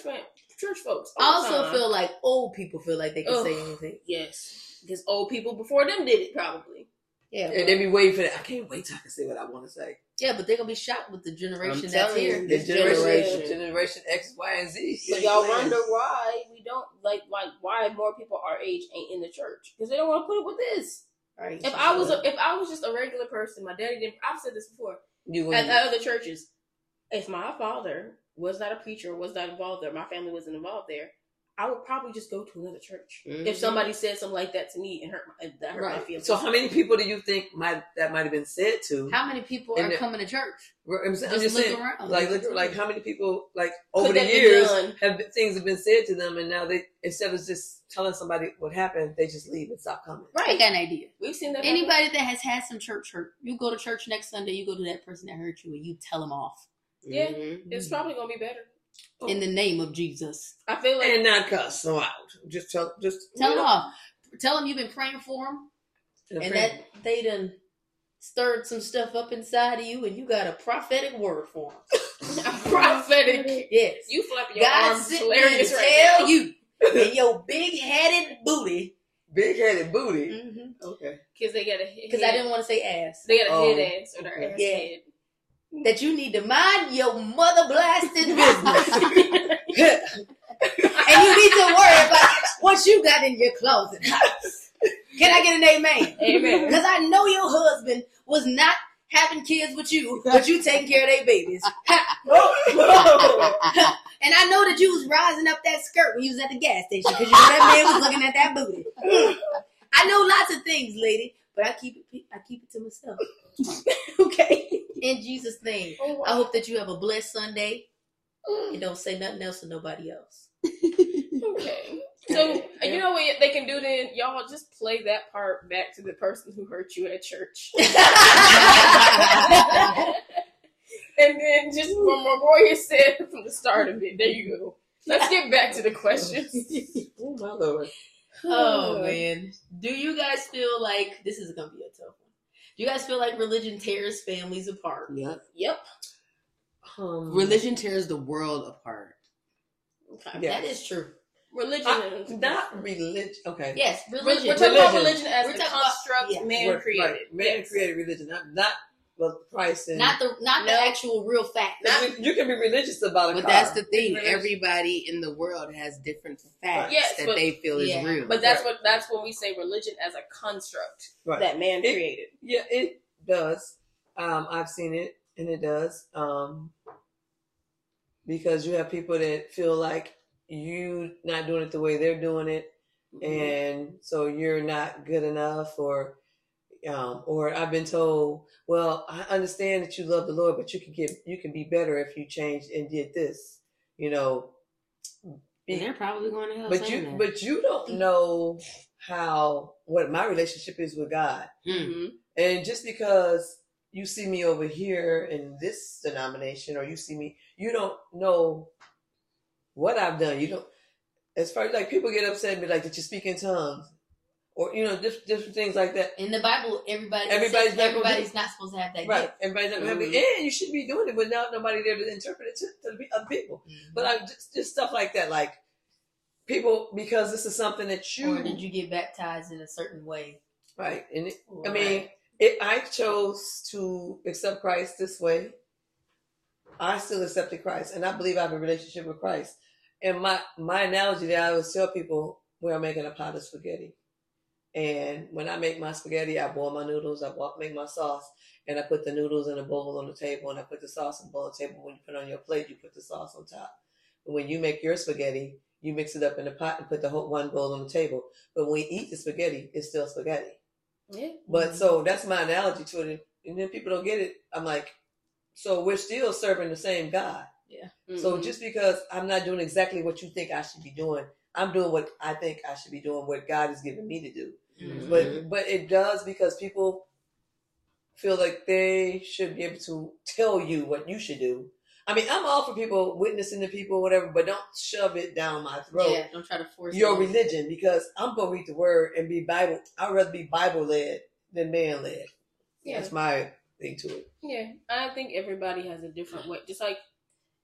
church folks. I also time. feel like old people feel like they can Ugh. say anything. yes, because old people before them did it probably. Yeah, And they be waiting for that. I can't wait till I can say what I want to say. yeah, but they're gonna be shocked with the generation I'm that's telling here. The generation, generation. generation X, Y, and Z. So y'all wonder why we don't like like why more people our age ain't in the church because they don't want to put up with this. Right. If I was a, if I was just a regular person, my daddy didn't. I've said this before. You at, at other churches. If my father was not a preacher, was not involved there, my family wasn't involved there, I would probably just go to another church. Mhm. If somebody said something like that to me and hurt my, that hurt my feelings. So how many people do you think might that might have been said to? How many people And are the- coming to church? I'm, saying- I'm Just just saying, around. like, look, like how many people, like over Could the that be years, have been, things have been said to them, and now they instead of just telling somebody what happened, they just leave and stop coming. Right, I got an idea. We've seen that. happen. Anybody that has had some church hurt, you go to church next Sunday, you go to that person that hurt you, and you tell them off Yeah. Mhm. It's probably gonna be better. In the oh. name of Jesus. I feel like And not cuss them out. Just tell, just Tell you them know, off. Tell them you've been praying for them, and and pray. that they done stirred some stuff up inside of you, and you got a prophetic word for them. prophetic. Yes. You flapping your God arms is sent hilarious right tell now. you and your big headed booty. Big headed booty. Because Okay. Because they got a because I didn't want to say ass. They got a Oh, head ass or their okay. ass Yeah. head. That you need to mind your mother blasted business. and you need to worry about what you got in your closet. Can I get an amen? Amen. Because I know your husband was not having kids with you, but you taking care of their babies. and I know that you was rising up that skirt when you was at the gas station because you know that man was looking at that booty. I know lots of things, lady, but I keep it. I keep it to myself. okay. In Jesus' name, Oh, I hope that you have a blessed Sunday mm. and don't say nothing else to nobody else. Okay. So you know what they can do then? Y'all just play that part back to the person who hurt you at church. and then just from what Royia said from the start of it, there you go. Let's get back to the questions. oh my lord. Oh man. Do you guys feel like this is gonna be a tough one? Do you guys feel like religion tears families apart? Yep. Yep. Um, Religion tears the world apart. Okay. Yeah. That is true. Religion. I- is- not religion. Okay. Yes, We're, religion. we're talking about Religion. religion as We're a talking about- construct yeah. man Right, created. right. Man Yes. created religion, not not well, Christ and not the not No. the actual real fact. Not- you can be religious about it. But car. that's the thing. Everybody in the world has different facts Yes, that but- they feel is real. But that's Right. what that's when we say religion as a construct Right. that man It- created. Yeah, it does. Um, I've seen it, and it does. Um, because you have people that feel like you not doing it the way they're doing it, and so you're not good enough, or um, or I've been told, well, I understand that you love the Lord, but you can get you can be better if you changed and did this, you know. and they're probably going to hell. But you, that. but you don't know how what my relationship is with God. hmm And just because you see me over here in this denomination, or you see me, you don't know what I've done. You don't. As far as like people get upset and be like, "Did you speak in tongues?" Or you know, different, different things like that. in the Bible, everybody Everybody's everybody's not everybody's not supposed to have that Right? gift. Everybody's not gonna Mhm. be, and you should be doing it, but now nobody there to interpret it to, to the other people. But I just just stuff like that, like people because this is something that you or did you get baptized in a certain way? right, and it, I mean, it, I chose to accept Christ this way. I still accepted Christ, and I believe I have a relationship with Christ. And my my analogy that I always tell people, we're making a pot of spaghetti, and when I make my spaghetti, I boil my noodles, I boil, make my sauce, and I put the noodles in a bowl on the table, and I put the sauce in a bowl on the table. When you put it on your plate, you put the sauce on top. But when you make your spaghetti, you mix it up in a pot and put the whole one bowl on the table. But when we eat the spaghetti, it's still spaghetti. Yeah. But so that's my analogy to it. And then people don't get it. I'm like, so we're still serving the same God. Yeah. So Mhm. just because I'm not doing exactly what you think I should be doing, I'm doing what I think I should be doing, what God has given me to do. Mm-hmm. But but it does because people feel like they should be able to tell you what you should do. I mean, I'm all for people witnessing to people, whatever, but don't shove it down my throat Yeah, don't try to force your religion because I'm gonna read the word and be Bible. I'd rather be Bible led than man led. yeah. That's my thing to it. Yeah, I think everybody has a different way. Just like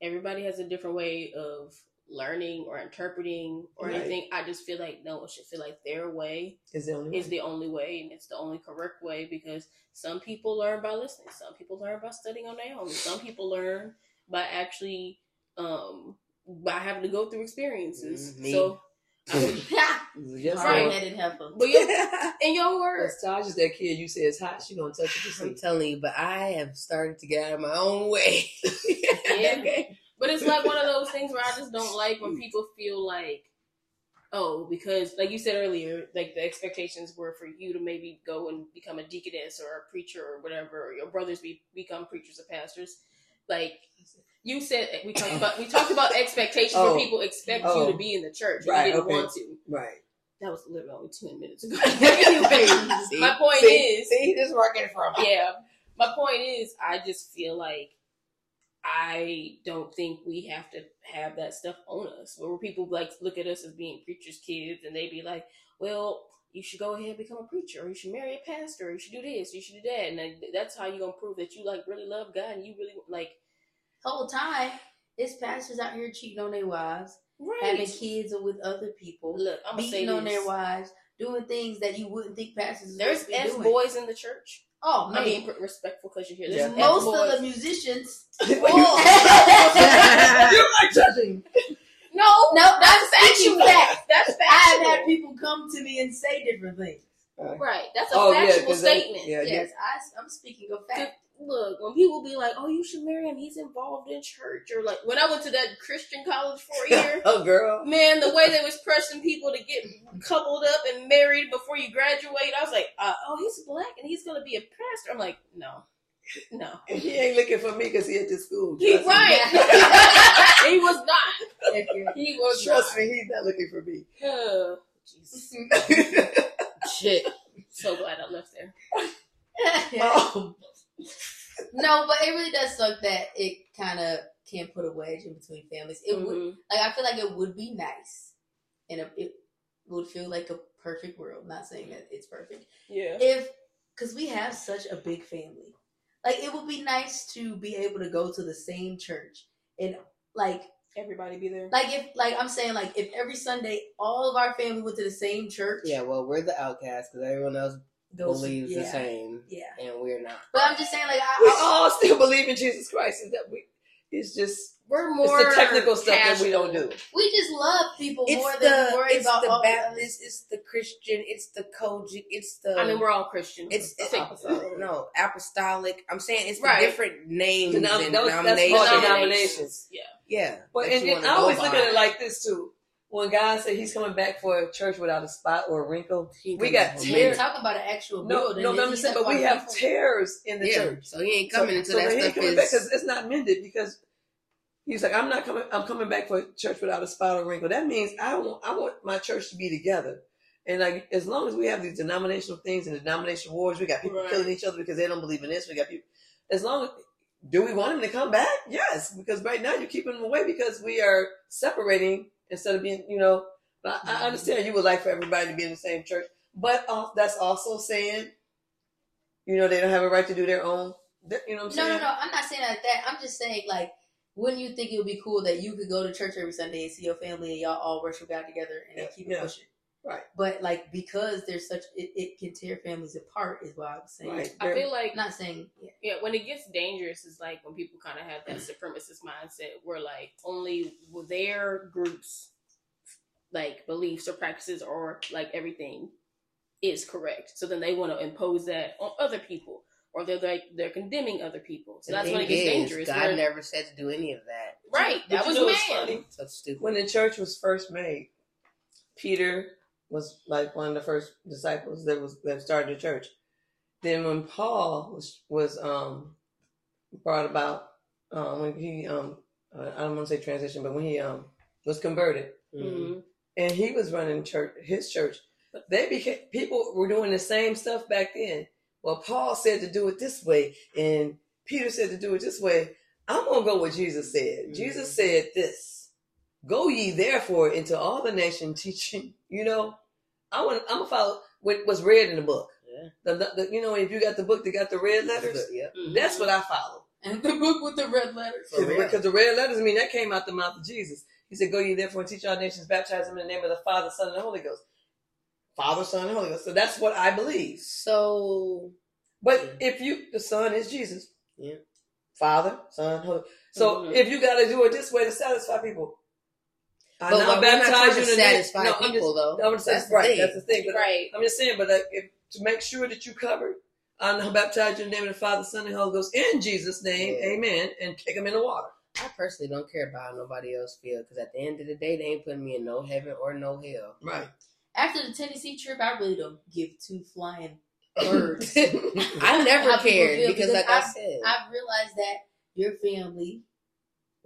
everybody has a different way of learning or interpreting or Right. anything. I just feel like no one should feel like their way Is the only is way. the only way and it's the only correct way because some people learn by listening, some people learn by studying on their own, some people learn by actually um by having to go through experiences. Mm, me. So, I mean, Yes, Right. Lord. Hard-headed heifer. but you, in your words, That's Taj is that kid. You say it's hot. She gonna touch it to I'm telling you, but I have started to get out of my own way. Yeah. okay. But it's like one of those things where I just don't like when hmm. people feel like, oh, because like you said earlier, like the expectations were for you to maybe go and become a deaconess or a preacher or whatever, or your brothers be become preachers or pastors. Like you said, we talked about we talked about expectations Oh. where people expect Oh. you to oh. be in the church and Right, you didn't okay. want to. Right. That was literally only two minutes ago. See? my point see, is, see, this is where I get from. yeah. My point is, I just feel like I don't think we have to have that stuff on us. Where people like look at us as being preachers' kids, and they'd be like, "Well, you should go ahead and become a preacher, or you should marry a pastor, or you should do this, you should do that," and then that's how you gonna prove that you like really love God and you really like. whole time, it's pastors out here cheating on their wives, Right. having kids with other people, Look, I'm beating on their wives, doing things that you wouldn't think pastors. There's supposed to be F doing. boys in the church. Oh man, I mean, respectful because you're here. There's Yeah. Most boys. of the musicians. You're like judging. no, No, I'm speaking factual. facts. That's factual. I have had people come to me and say different things. Right. That's a Oh, yeah, factual 'cause they- statement. yeah. Yes, I, I'm speaking of fact. Look, when people be like, "Oh, you should marry him. He's involved in church," or like when I went to that Christian college for a year, oh, girl. man, the way they was pressing people to get coupled up and married before you graduate, I was like, uh, "Oh, he's black and he's gonna be a pastor." I'm like, no, no, And he ain't looking for me because he at this school. he Trust me. right. he was not. He was Trust not. me, he's not looking for me. Oh, Jesus. Shit. So glad I left there. um, no, but it really does suck that it kind of can't put a wedge in between families. It would Mhm. like I feel like it would be nice, and it, it would feel like a perfect world. Not saying that it's perfect, Yeah. if because we have such a big family. Like it would be nice to be able to go to the same church and like Everybody be there. like if like I'm saying like if every Sunday all of our family went to the same church. Yeah, well, we're the outcasts because everyone else goes- believes yeah, the same, Yeah, and we're not. but I'm just saying like I, we I, all still believe in Jesus Christ. Is that we? It's just We're it's more the technical stuff that we don't do. we just love people It's more than the worry it's about the all the other- Baptist, it's the Christian, it's the COGIC, it's the. I mean, we're all Christian. it's, it's Take- no apostolic. I'm saying it's Right. the different names Denom- and those- denominations. called denominations. Yeah. Yeah, But and, and I go always by. look at it like this too. When God said He's coming back for a church without a spot or a wrinkle, He we got tears. ain't talking about an actual no, building. no, but I'm just saying, but we have people. tears in the yeah. church. So he ain't So- coming into so that he ain't stuff. coming is- back because it's not mended because he's like, I'm not coming. I'm coming back for a church without a spot or wrinkle. That means I want I want my church to be together. And like as long as we have these denominational things and denominational wars, we got people Right. killing each other because they don't believe in this. We got people. As long as do we want him to come back? Yes, because right now you're keeping him away because we are separating instead of being, you know. But I, I understand you would like for everybody to be in the same church, but uh, that's also saying, you know, they don't have a right to do their own. You know what I'm saying? no, no. No. I'm not saying like that. I'm just saying like, wouldn't you think it would be cool that you could go to church every Sunday and see your family and y'all all worship God together and Yeah, keep it yeah. pushing? Right. But like because there's such it, it can tear families apart is what I was saying. Right. I feel like not saying yeah. Yeah, when it gets dangerous, is like when people kind of have that supremacist mindset where like only their groups, like beliefs or practices or like everything, is correct. So then they want to impose that on other people, or they're like they're condemning other people. So The that's when it gets is, dangerous. God where- never said to do any of that. right, But that you was know what's man. funny? So stupid. When the church was first made, Peter was like one of the first disciples that was that started the church. Then when Paul was was um brought about um when he um I don't want to say transition, but when he um was converted Mhm. Mhm. and he was running church his church, they became people were doing the same stuff back then. Well, Paul said to do it this way, and Peter said to do it this way. I'm gonna go what Jesus said. Mhm. Jesus said this. Go ye therefore into all the nation teaching. You know, I want. I'm gonna follow what was read in the book. Yeah. The, the, the- you know, if you got the book that got the red letters, Yep. Mhm. that's what I follow. And the book with the red letters. For. Because the red letters, I mean, that came out the mouth of Jesus. He said, "Go ye therefore and teach all nations, baptize them in the name of the Father, Son, and the Holy Ghost." Father, Son, and Holy Ghost. So that's what I believe. So But if you, the Son is Jesus. Yeah. Father, Son, Holy. So Mhm. if you got to do it this way to satisfy people, I but now we're not baptize you to in the name- satisfy No, I'm just- people, though. I'm just That's the right. thing. That's the thing. But Right. I'm just saying, but like, if, to make sure that you covered, I now baptize you in the name of the Father, Son, and Holy Ghost in Jesus' name, Yeah. Amen, and kick them in the water. I personally don't care about how nobody else feel because at the end of the day, they ain't putting me in no heaven or no hell. Right. After the Tennessee trip, I really don't give two flying birds. I never cared feel, because, like I I've- said, I've realized that your family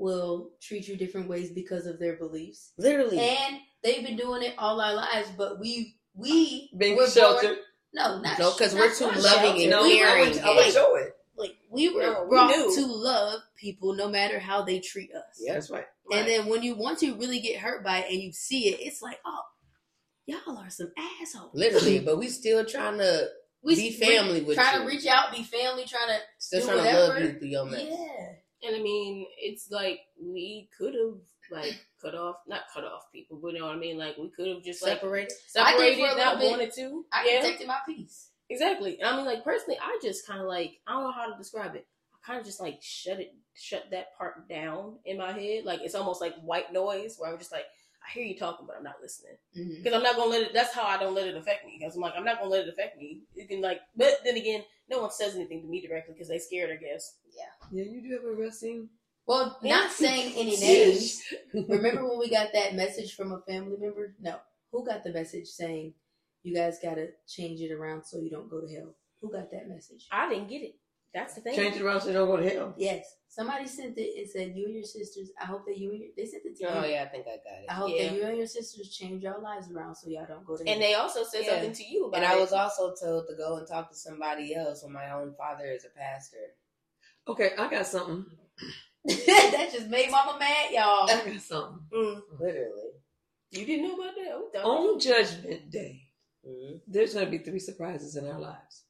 will treat you different ways because of their beliefs. literally, And they've been doing it all our lives, but we we Being were sheltered. born- no, not No, 'cause not- we're too loving sheltered. and no, We were- I caring. I show it. Like we were No, brought knew. to love people no matter how they treat us. Yeah. That's right. And then when you once you really get hurt by it and you see it, it's like, oh, y'all are some assholes. literally, but we still trying to we be family with trying you. to reach out, be family, trying to still trying to love you through your mess. yeah. And I mean, it's like we could have like cut off, not cut off people, but you know what I mean. Like we could have just like Separate. I did separated, a not bit. wanted to. I yeah, protected my peace. exactly. And I mean, like personally, I just kind of like I don't know how to describe it. I kind of just like shut it, shut that part down in my head. Like it's almost like white noise, where I'm just like, I hear you talking, but I'm not listening Mm-hmm. because I'm not gonna let it. That's how I don't let it affect me. Because I'm like, I'm not gonna let it affect me. You can like, but then again, no one says anything to me directly because they scared. I guess. Yeah, Yeah, you do have a resting. Well, not saying any names. Remember when we got that message from a family member? No. Who got the message saying you guys got to change it around so you don't go to hell? Who got that message? I didn't get it. That's the thing. Change it around so you don't go to hell. Yes. Somebody sent it and said, You and your sisters, I hope that you and your, they sent it to Oh yeah, I think I got it. I hope Yeah. that you and your sisters change your lives around so y'all don't go to hell. And they also said Yeah. something to you about And I was also told to go and talk to somebody else when my own father is a pastor. Okay, I got something. that just made mama mad, y'all. I got something. Mm. Literally. You didn't know about that? Oh, don't On Judgment Day, Mhm. there's going to be three surprises in our lives.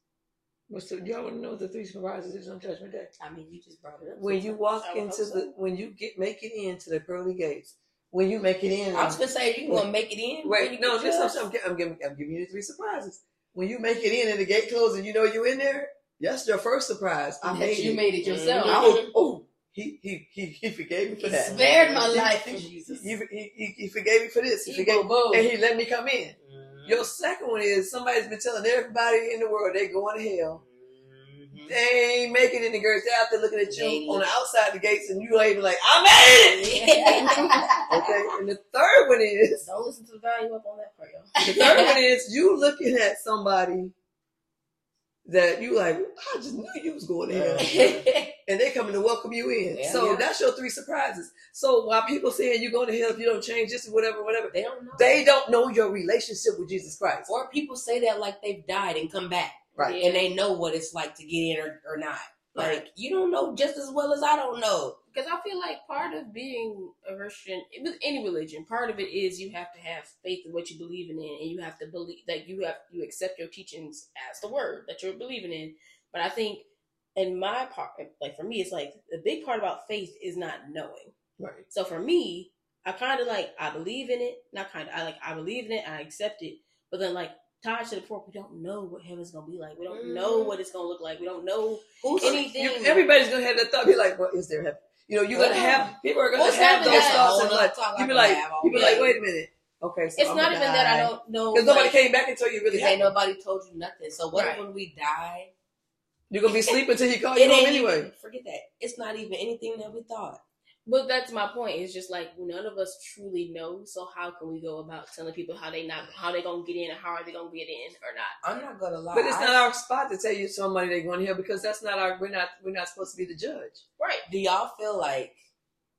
What's the, y'all want to know the three surprises is on Judgment Day? I mean, you just brought it up. When you walk I would into hope so. the, when you get make it into the pearly gates, when you make it in, I was gonna say you gonna make it in. when you wait, no, get judged? I'm, I'm giving, I'm giving you the three surprises. When you make it in and the gate closes and you know you in there, that's your first surprise. I That made you it. made it yourself. Oh, oh, he, he, he, he forgave me for He that. spared my life in Jesus. He, he, he, he forgave me for this. He He forgave, and he let me come in. Your second one is somebody's been telling everybody in the world they're going to hell. Mhm. They ain't making it in the girls. They're out there looking at you They- on the outside the gates, and you ain't even like, I made it. okay. And the third one is Don't listen to the value up on that part, y'all. the third one is you looking at somebody that you like. I just knew you was going to hell, and they're coming to welcome you in. Yeah. so Yeah. that's your three surprises. So while people saying you're going to hell if you don't change this or whatever, whatever, They don't know. they don't know your relationship with Jesus Christ. or people say that like they've died and come back, Right. And they know what it's like to get in or, or not. Like Right. you don't know just as well as I don't know. Because I feel like part of being a Christian, with any religion, part of it is you have to have faith in what you believe in, and you have to believe that you have you accept your teachings as the word that you're believing in. But I think, in my part, like for me, it's like the big part about faith is not knowing. Right. So for me, I kind of like I believe in it, not kind of I like I believe in it, I accept it, but then like tied to the point, we don't know what heaven's gonna be like. We don't know Mhm. what it's gonna look like. We don't know Who's anything. You, everybody's gonna have that thought. Be like, what is there heaven? You know, you're gonna have people are gonna What's have those thoughts and like you be like like, I have you be like, wait a minute. Okay, so it's I'm not even that I don't know. because nobody came back and told you really ain't nobody told you nothing. So what Right. if when we die? You're gonna be sleeping until he call It you home anyway. even forget that. It's not even anything that we thought. But that's my point. It's just like none of us truly know. So how can we go about telling people how they not how they gonna get in and how are they gonna get in or not? I'm not gonna lie. But it's I- not our spot to tell you somebody they're going to hear because that's not our. We're not. We're not supposed to be the judge. Right. Do y'all feel like?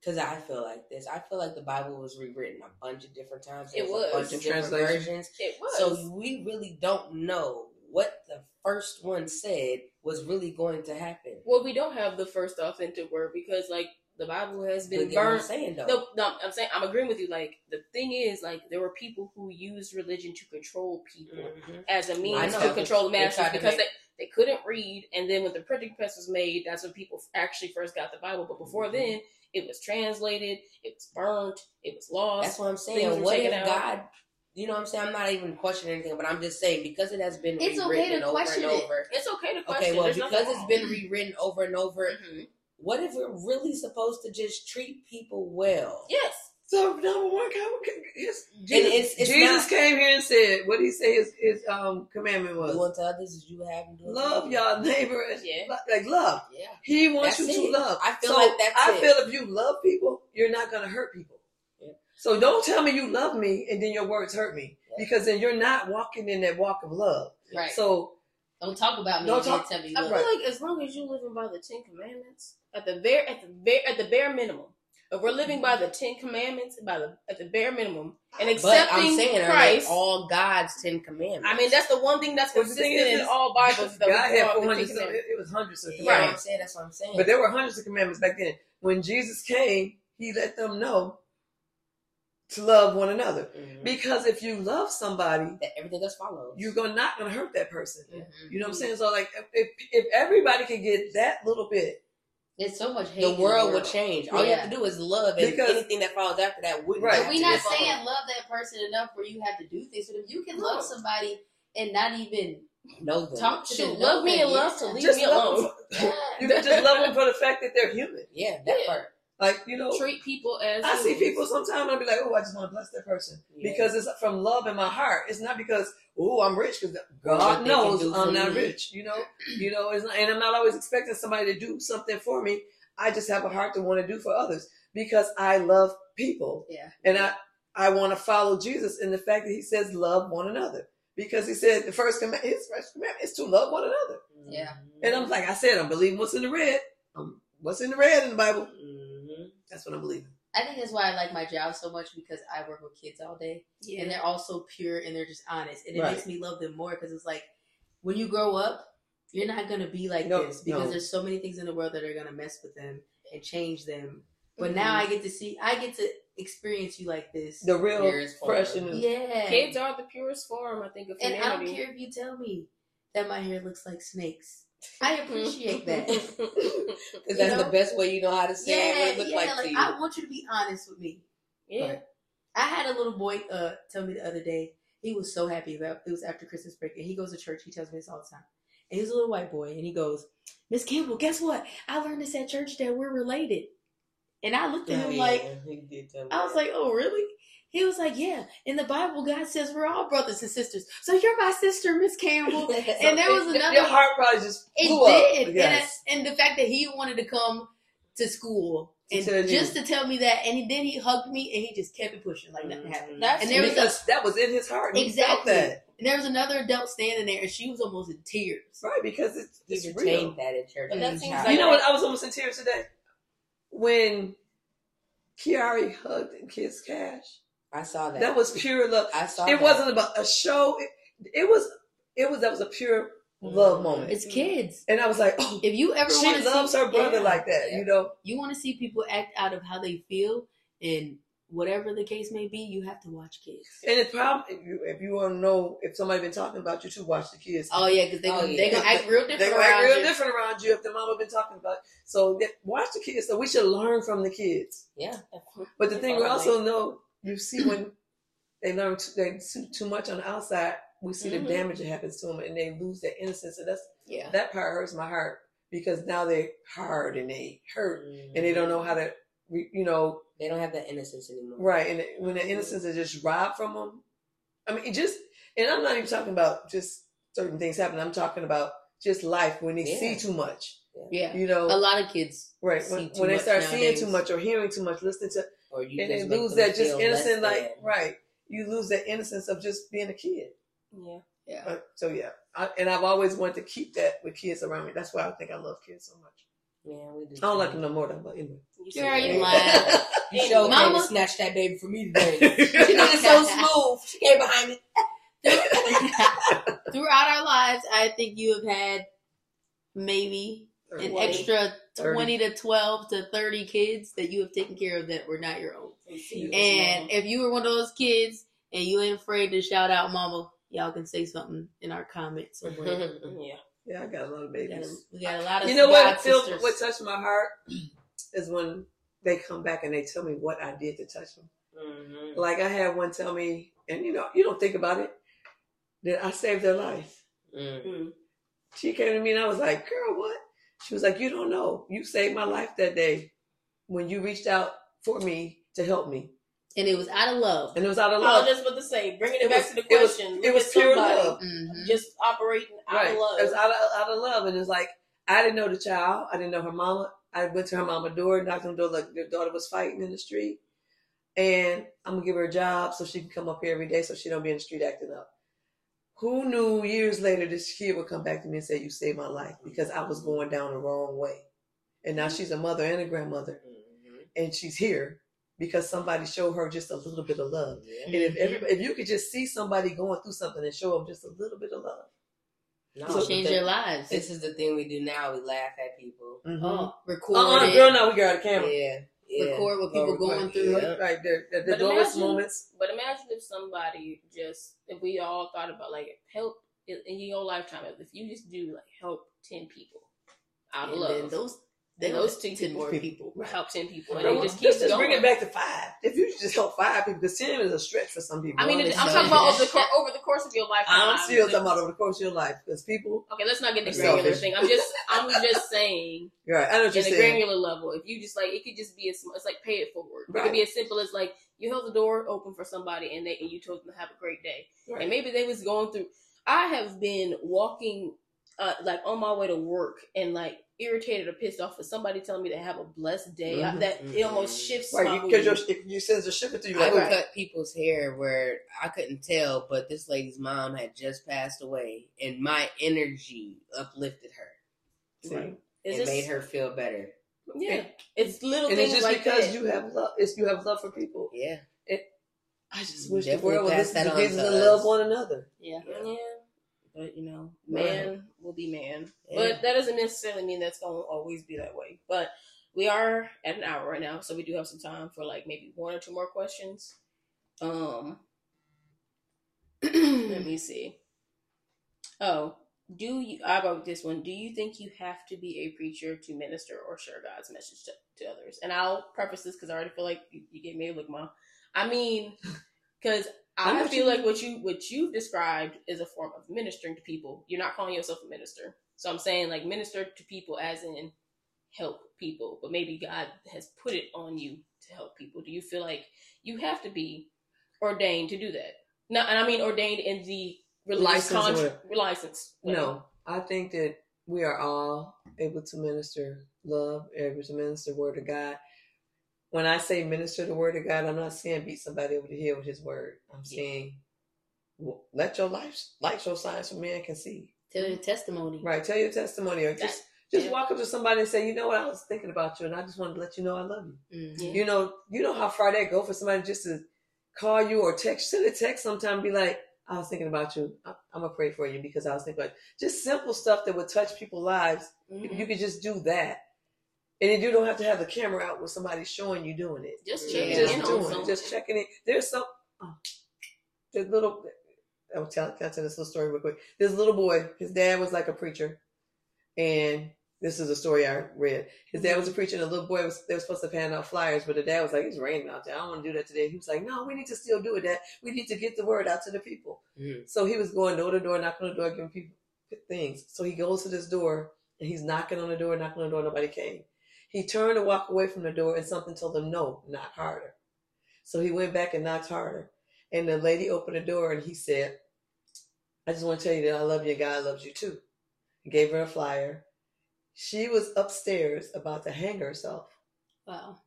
Because I feel like this. I feel like the Bible was rewritten a bunch of different times. It was. a bunch of different versions. It was. So we really don't know what the first one said was really going to happen. well, we don't have the first authentic word because like the Bible has been But get I'm burned. saying though. No, no, I'm saying I'm agreeing with you. Like the thing is, like there were people who used religion to control people Mhm. as a means know. to control the masses tried because make- they, they couldn't read. And then when the printing press was made, that's when people actually first got the Bible. But before Mhm. then, it was translated, it was burnt, it was lost. That's what I'm saying. were What if out. God? You know what I'm saying? I'm not even questioning anything, but I'm just saying because it has been It's okay rewritten to over question and it. over. It's okay to question. Okay, well, There's because nothing it's wrong. been rewritten over and over, Mhm. What if we're really supposed to just treat people well? Yes. So number one, God, his, And Jesus, it's- it's Jesus not- came here and said, "What did he say his, his um commandment was? Do unto others as you have and do Love others. y'all neighbor, as- Yeah. like love. Yeah. He wants That's you to love. I feel so like that's I it. feel if you love people, you're not gonna hurt people. Yeah. So don't tell me you love me and then your words hurt me Yeah. because then you're not walking in that walk of love. Right. So don't talk about me. Don't talk- Tell me I love feel me. like as long as you're living by the Ten Commandments, at the bare at the bare at the bare minimum, if we're living by the Ten Commandments, by the at the bare minimum, and But accepting I'm saying, Christ, they all God's Ten Commandments? I mean that's the one thing that's Well, the thing consistent is, in all Bibles. That God we had call 400. So it, it was hundreds of yeah, commandments. I'm saying that's what I'm saying. But there were hundreds of commandments back then. When Jesus came, he let them know to love one another. Mhm. Because if you love somebody, that everything else follows. you're gonna not gonna hurt that person. Mhm. You know what I'm saying? So like if if everybody can get that little bit, It's so much hate. the in world would change. All you have to do is love, and Because- anything that follows after that wouldn't. Right. But have we to not follow. saying love that person enough where you have to do things. But if you can love somebody and not even know them. talk to them, love me them, enough yeah. to leave Just me alone. them you can just love them for the fact that they're human. Yeah, that Yeah. part. Like you know, Treat people as I see people sometimes I'll be like, oh, I just want to bless that person Yeah. because it's from love in my heart. It's not because oh, I'm rich because God knows I'm not me. rich. You know, you know, it's not, and I'm not always expecting somebody to do something for me. I just have a heart to want to do for others because I love people. Yeah. and I I want to follow Jesus in the fact that He says love one another because He said the first command, His first commandment is to love one another. Yeah. And I'm like I said, I'm believing what's in the red. Um, what's in the red in the Bible? Mhm. That's what I'm believing. I think that's why I like my job so much because I work with kids all day and they're all so pure and they're just honest and it Right. makes me love them more because it's like when you grow up you're not gonna be like No, this because no. there's so many things in the world that are gonna mess with them and change them but Mm-hmm. now I get to see I get to experience you like this The real Purest form. fresh and yeah Kids are the purest form, I think, of and humanity. I don't care if you tell me that my hair looks like snakes I appreciate that Because that's know? the best way you know how to say yeah what it look yeah like, like. I want you to be honest with me yeah. I had a little boy uh tell me the other day he was so happy about it was after Christmas break and he goes to church. He tells me this all the time. And he's a little white boy and he goes, Miss Campbell, guess what? I learned this at church that we're related. And I looked at Oh, him yeah, like he did tell me I was like, Oh really? He was like, Yeah. In the Bible, God says we're all brothers and sisters. So you're my sister, Miss Campbell. and there was It- another Your heart probably just it blew up. did. Yes. And, and the fact that he wanted to come to school To and tell you. just to tell me that, and he, then he hugged me and he just kept it pushing like nothing mm-hmm. happened. That's And there was a- that was in his heart. He felt Exactly. that. And there was another adult standing there, and she was almost in tears. Right, because it's, he it's retained real. that in church. But that as a seems child. like- You know what? I was almost in tears today. When Kiari hugged and kissed Cash. I saw that. That was pure love. I saw. It that. wasn't about a show. It, it was it was that was a pure love Mhm. moment. It's kids. And I was like, oh, If you ever she loves see, her brother yeah, like that, yeah. you know. You want to see people act out of how they feel, and whatever the case may be, you have to watch kids. And it's probably if you if you want to know if somebody been talking about you to watch the kids. Oh yeah, because they Oh, gonna yeah. they gonna act real different They gonna around act real you. different around you if the mama been talking about. It. So watch the kids. So we should learn from the kids. Yeah. But the thing we Follow also know, you see when they learn too, they too, too much on the outside, we see Mhm. the damage that happens to them, and they lose their innocence. And that's Yeah, that part hurts my heart because now they're hard and they hurt and they don't know how to, you know, They don't have that innocence anymore. right. And when the innocence is just robbed from them, I mean, it just. And I'm not even talking about just certain things happening. I'm talking about just life when they Yeah. see too much. yeah. You know, A lot of kids, right? When, when they start seeing too much or hearing too much, listening to Or you and they just make lose that just innocent, less like than. right. You lose that innocence of just being a kid. Yeah. yeah. Uh, so yeah, I, and I've always wanted to keep that with kids around me. That's why I think I love kids so much. Yeah, we do. I don't like them no more though, but anyway. You Girl, you that? lying. You sure Mama- came to snatch that baby from me today. she did it so smooth. She came behind me. Throughout our lives, I think you have had maybe an 20. extra 30. 20 to 12 to 30 kids that you have taken care of that were not your own. And if you were one of those kids and you ain't afraid to shout out mama, y'all can say something in our comments somewhere. Yeah. Yeah, I got a lot of we, got a, babies. we got a lot of You know what? God what touched my heart is when they come back and they tell me what I did to touch them. Mhm. Like I had one tell me, and you know, you don't think about it, that I saved their life. Mm. Mm. She came to me and I was like, girl, what? She was like, you don't know. You saved my life that day when you reached out for me to help me. and it was out of love. And it was out of I was love. just about to say, bringing it, It back was- to the it was- question. it was at pure somebody love. Mhm. Just operating out right. of love. It was out of, out of love. And it's like, I didn't know the child. I didn't know her mama. I went to her mama door, knocked on the door, like their daughter was fighting in the street. And I'm gonna give her a job so she can come up here every day so she don't be in the street acting up. Who knew years later this kid would come back to me and say, You saved my life because I was going down the wrong way. And now she's a mother and a grandmother Mhm. and she's here because somebody showed her just a little bit of love. Yeah. And if every, if you could just see somebody going through something and show them just a little bit of love. No, To but change the- their lives. This is the thing we do now. We laugh at people. oh, record Uh-uh, it. girl, no, we got a camera. Yeah. Yeah. Record what people record. going through. Yeah. Right there, the, the But lowest imagine- moments. But imagine if somebody just, if we all thought about like help in in your lifetime, if you just do like help ten people out of And love, those They And those those two ten more people. people. Right. help ten people, and Bro, they let's just just, going. bring it back to five. If you just help five people, because ten is a stretch for some people. I mean, I'm talking about over the, cour- over the course of your life. I'm still talking about over the course of your life, because people. Okay, let's not get the granular selfish. thing. I'm just, I'm just saying, You're right. I know what you're in a saying. granular level, if you just like, it could just be as, it's like pay it forward. It could be as simple as like you held the door open for somebody and they and you told them to have a great day, Right. and maybe they was going through. I have been walking, uh, like on my way to work and like irritated or pissed off with somebody telling me to have a blessed day. I- Mhm. that it almost shifts my Right, because mood. you, if you sends a shipment to you, I like, would right. cut people's hair where I couldn't tell, but this lady's mom had just passed away, and my energy uplifted her. See? Right. It just, made her feel better. yeah. It's little and things it's just like because that. you have love. It's you have love for people. Yeah. I just wish the world would pass listen that to on Jesus to and love one another. Yeah. yeah. But you know, Right. man will be man. Yeah. But that doesn't necessarily mean that's going to always be that way. But we are at an hour right now, so we do have some time for like maybe one or two more questions. Um, let me see. Oh, do you? I wrote this one. Do you think you have to be a preacher to minister or share God's message to, to others? And I'll preface this because I already feel like you, you gave me a look, mom. I mean, because I know I what feel you like what you what you've described is a form of ministering to people. You're not calling yourself a minister, so I'm saying like minister to people as in help people. But maybe God has put it on you to help people. Do you feel like you have to be ordained to do that? No, and I mean ordained in the religious License or license. No, I think that we are all able to minister love, able to minister the word of God. When I say minister the word of God, I'm not saying beat somebody over the head with his word. I'm Yeah. saying let your life light show signs so man can see. Tell your testimony. Right. Tell your testimony or just just yeah. walk up to somebody and say, you know what, I was thinking about you and I just wanted to let you know I love you. Mhm. You know, you know how far that go for somebody just to call you or text, send a text sometime, be like, I was thinking about you. I- I'm gonna pray for you because I was thinking about just simple stuff that would touch people's lives. You- Mhm. You could just do that, and you don't have to have the camera out with somebody showing you doing it. Just Yeah. checking Just in doing someone. it, just checking it. There's some, oh, there's little. I'll tell, can I tell this little story real quick. This little boy, his dad was like a preacher, and this is a story I read. His dad was a preacher, and the little boy was they were supposed to hand out flyers, but the dad was like, "It's raining out there. I don't want to do that today." He was like, "No, we need to still do it. Dad. We need to get the word out to the people." Mhm. So he was going door to door, knocking on the door, giving people things. So he goes to this door, and he's knocking on the door, knocking on the door. Nobody came. He turned to walk away from the door, and something told him, "No, knock harder." So he went back and knocked harder, and the lady opened the door, and he said, "I just want to tell you that I love you, and God loves you too." He gave her a flyer. She was upstairs about to hang herself Wow.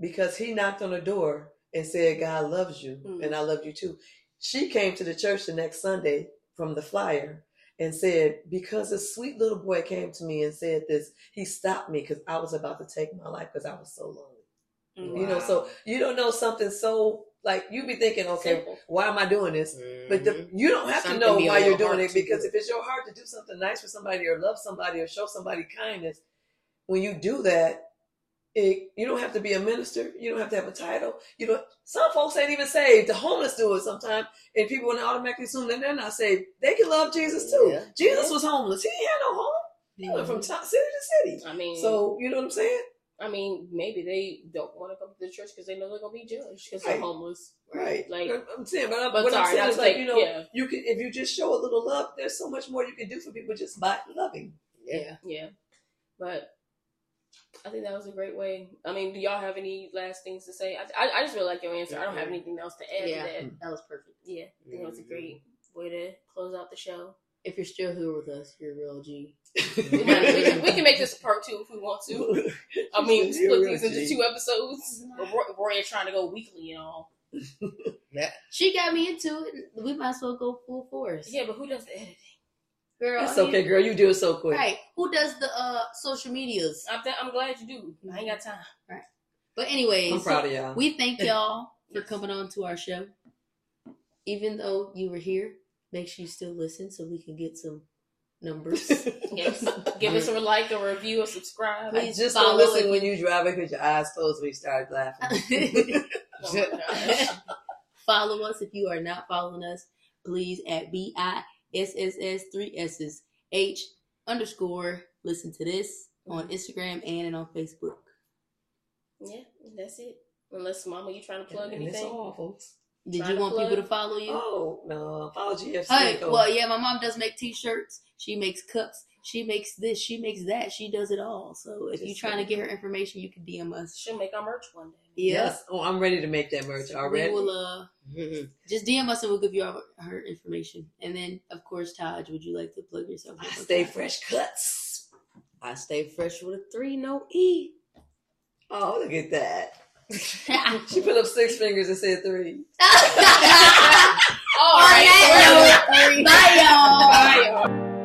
because he knocked on the door and said, God loves you Mm. and I love you too. She came to the church the next Sunday from the flyer and said, Because a sweet little boy came to me and said this, he stopped me because I was about to take my life because I was so lonely. Mhm. You know, so you don't know something so like you be thinking, okay, Simple. why am I doing this? But the, Mhm. you don't have Something to know why you're doing it because do. if it's your heart to do something nice for somebody or love somebody or show somebody kindness, when you do that, it, you don't have to be a minister. You don't have to have a title. You know, some folks ain't even saved. The homeless do it sometimes, and people want to automatically assume that they're not saved. They can love Jesus too. Yeah. Jesus was homeless. He ain't had no home. He went from mm-hmm. top, city to city. I mean, So you know what I'm saying? I mean, maybe they don't want to come to the church because they know they're gonna be judged because Right. they're homeless. Right. Like- I'm saying, but, I'm- But what I'm saying not is to like you know, yeah. you can if you just show a little love. There's so much more you can do for people just by loving. Yeah. Yeah, but I think that was a great way. I mean, do y'all have any last things to say? I, I, I just really like your answer. I don't have anything else to add Yeah. to that. That was perfect. Yeah, I think that was a great way to close out the show. If you're still here with us, you're a real G. We, might- we can, we can make this a part two if we want to. I mean, split these into two episodes. But Roy, Roy is trying to go weekly and all. Yeah. She got me into it. We might as well go full force. Yeah, but who does the editing? Girl. That's I mean- okay, girl. You do it so quick. Right. Who does the uh social medias? I'm, th- I'm glad you do. I ain't got time. Right. But anyways, I'm proud of y'all. we thank y'all for coming on to our show. Even though you were here, make sure you still listen so we can get some numbers. Yes. Give us a like, a review, a subscribe. I Please just follow don't listen it. when you driving because your eyes closed when you start laughing. Oh my gosh. Follow us if you are not following us. Please at B I S S S three S's H underscore listen to this on mm-hmm. Instagram and and on Facebook. Yeah, that's it. Unless Mama, you trying to plug and it's anything? all, folks. Did you want plug? people to follow you? Oh no, follow GFC. Hey, Go. well, yeah, my mom does make T-shirts. She makes cups. She makes this. She makes that. She does it all. So if you're trying to get her information, you can DM us. She'll make our merch one day. Yeah. Yes. Oh, I'm ready to make that merch already. We will uh, Mhm. just DM us and we'll give you our, her information. And then, of course, Taj, would you like to plug yourself? I stay time? fresh cuts. I stay fresh with a three, no E. Oh, look at that. she put up six fingers and said three. All right. bye, y'all. Bye, y'all.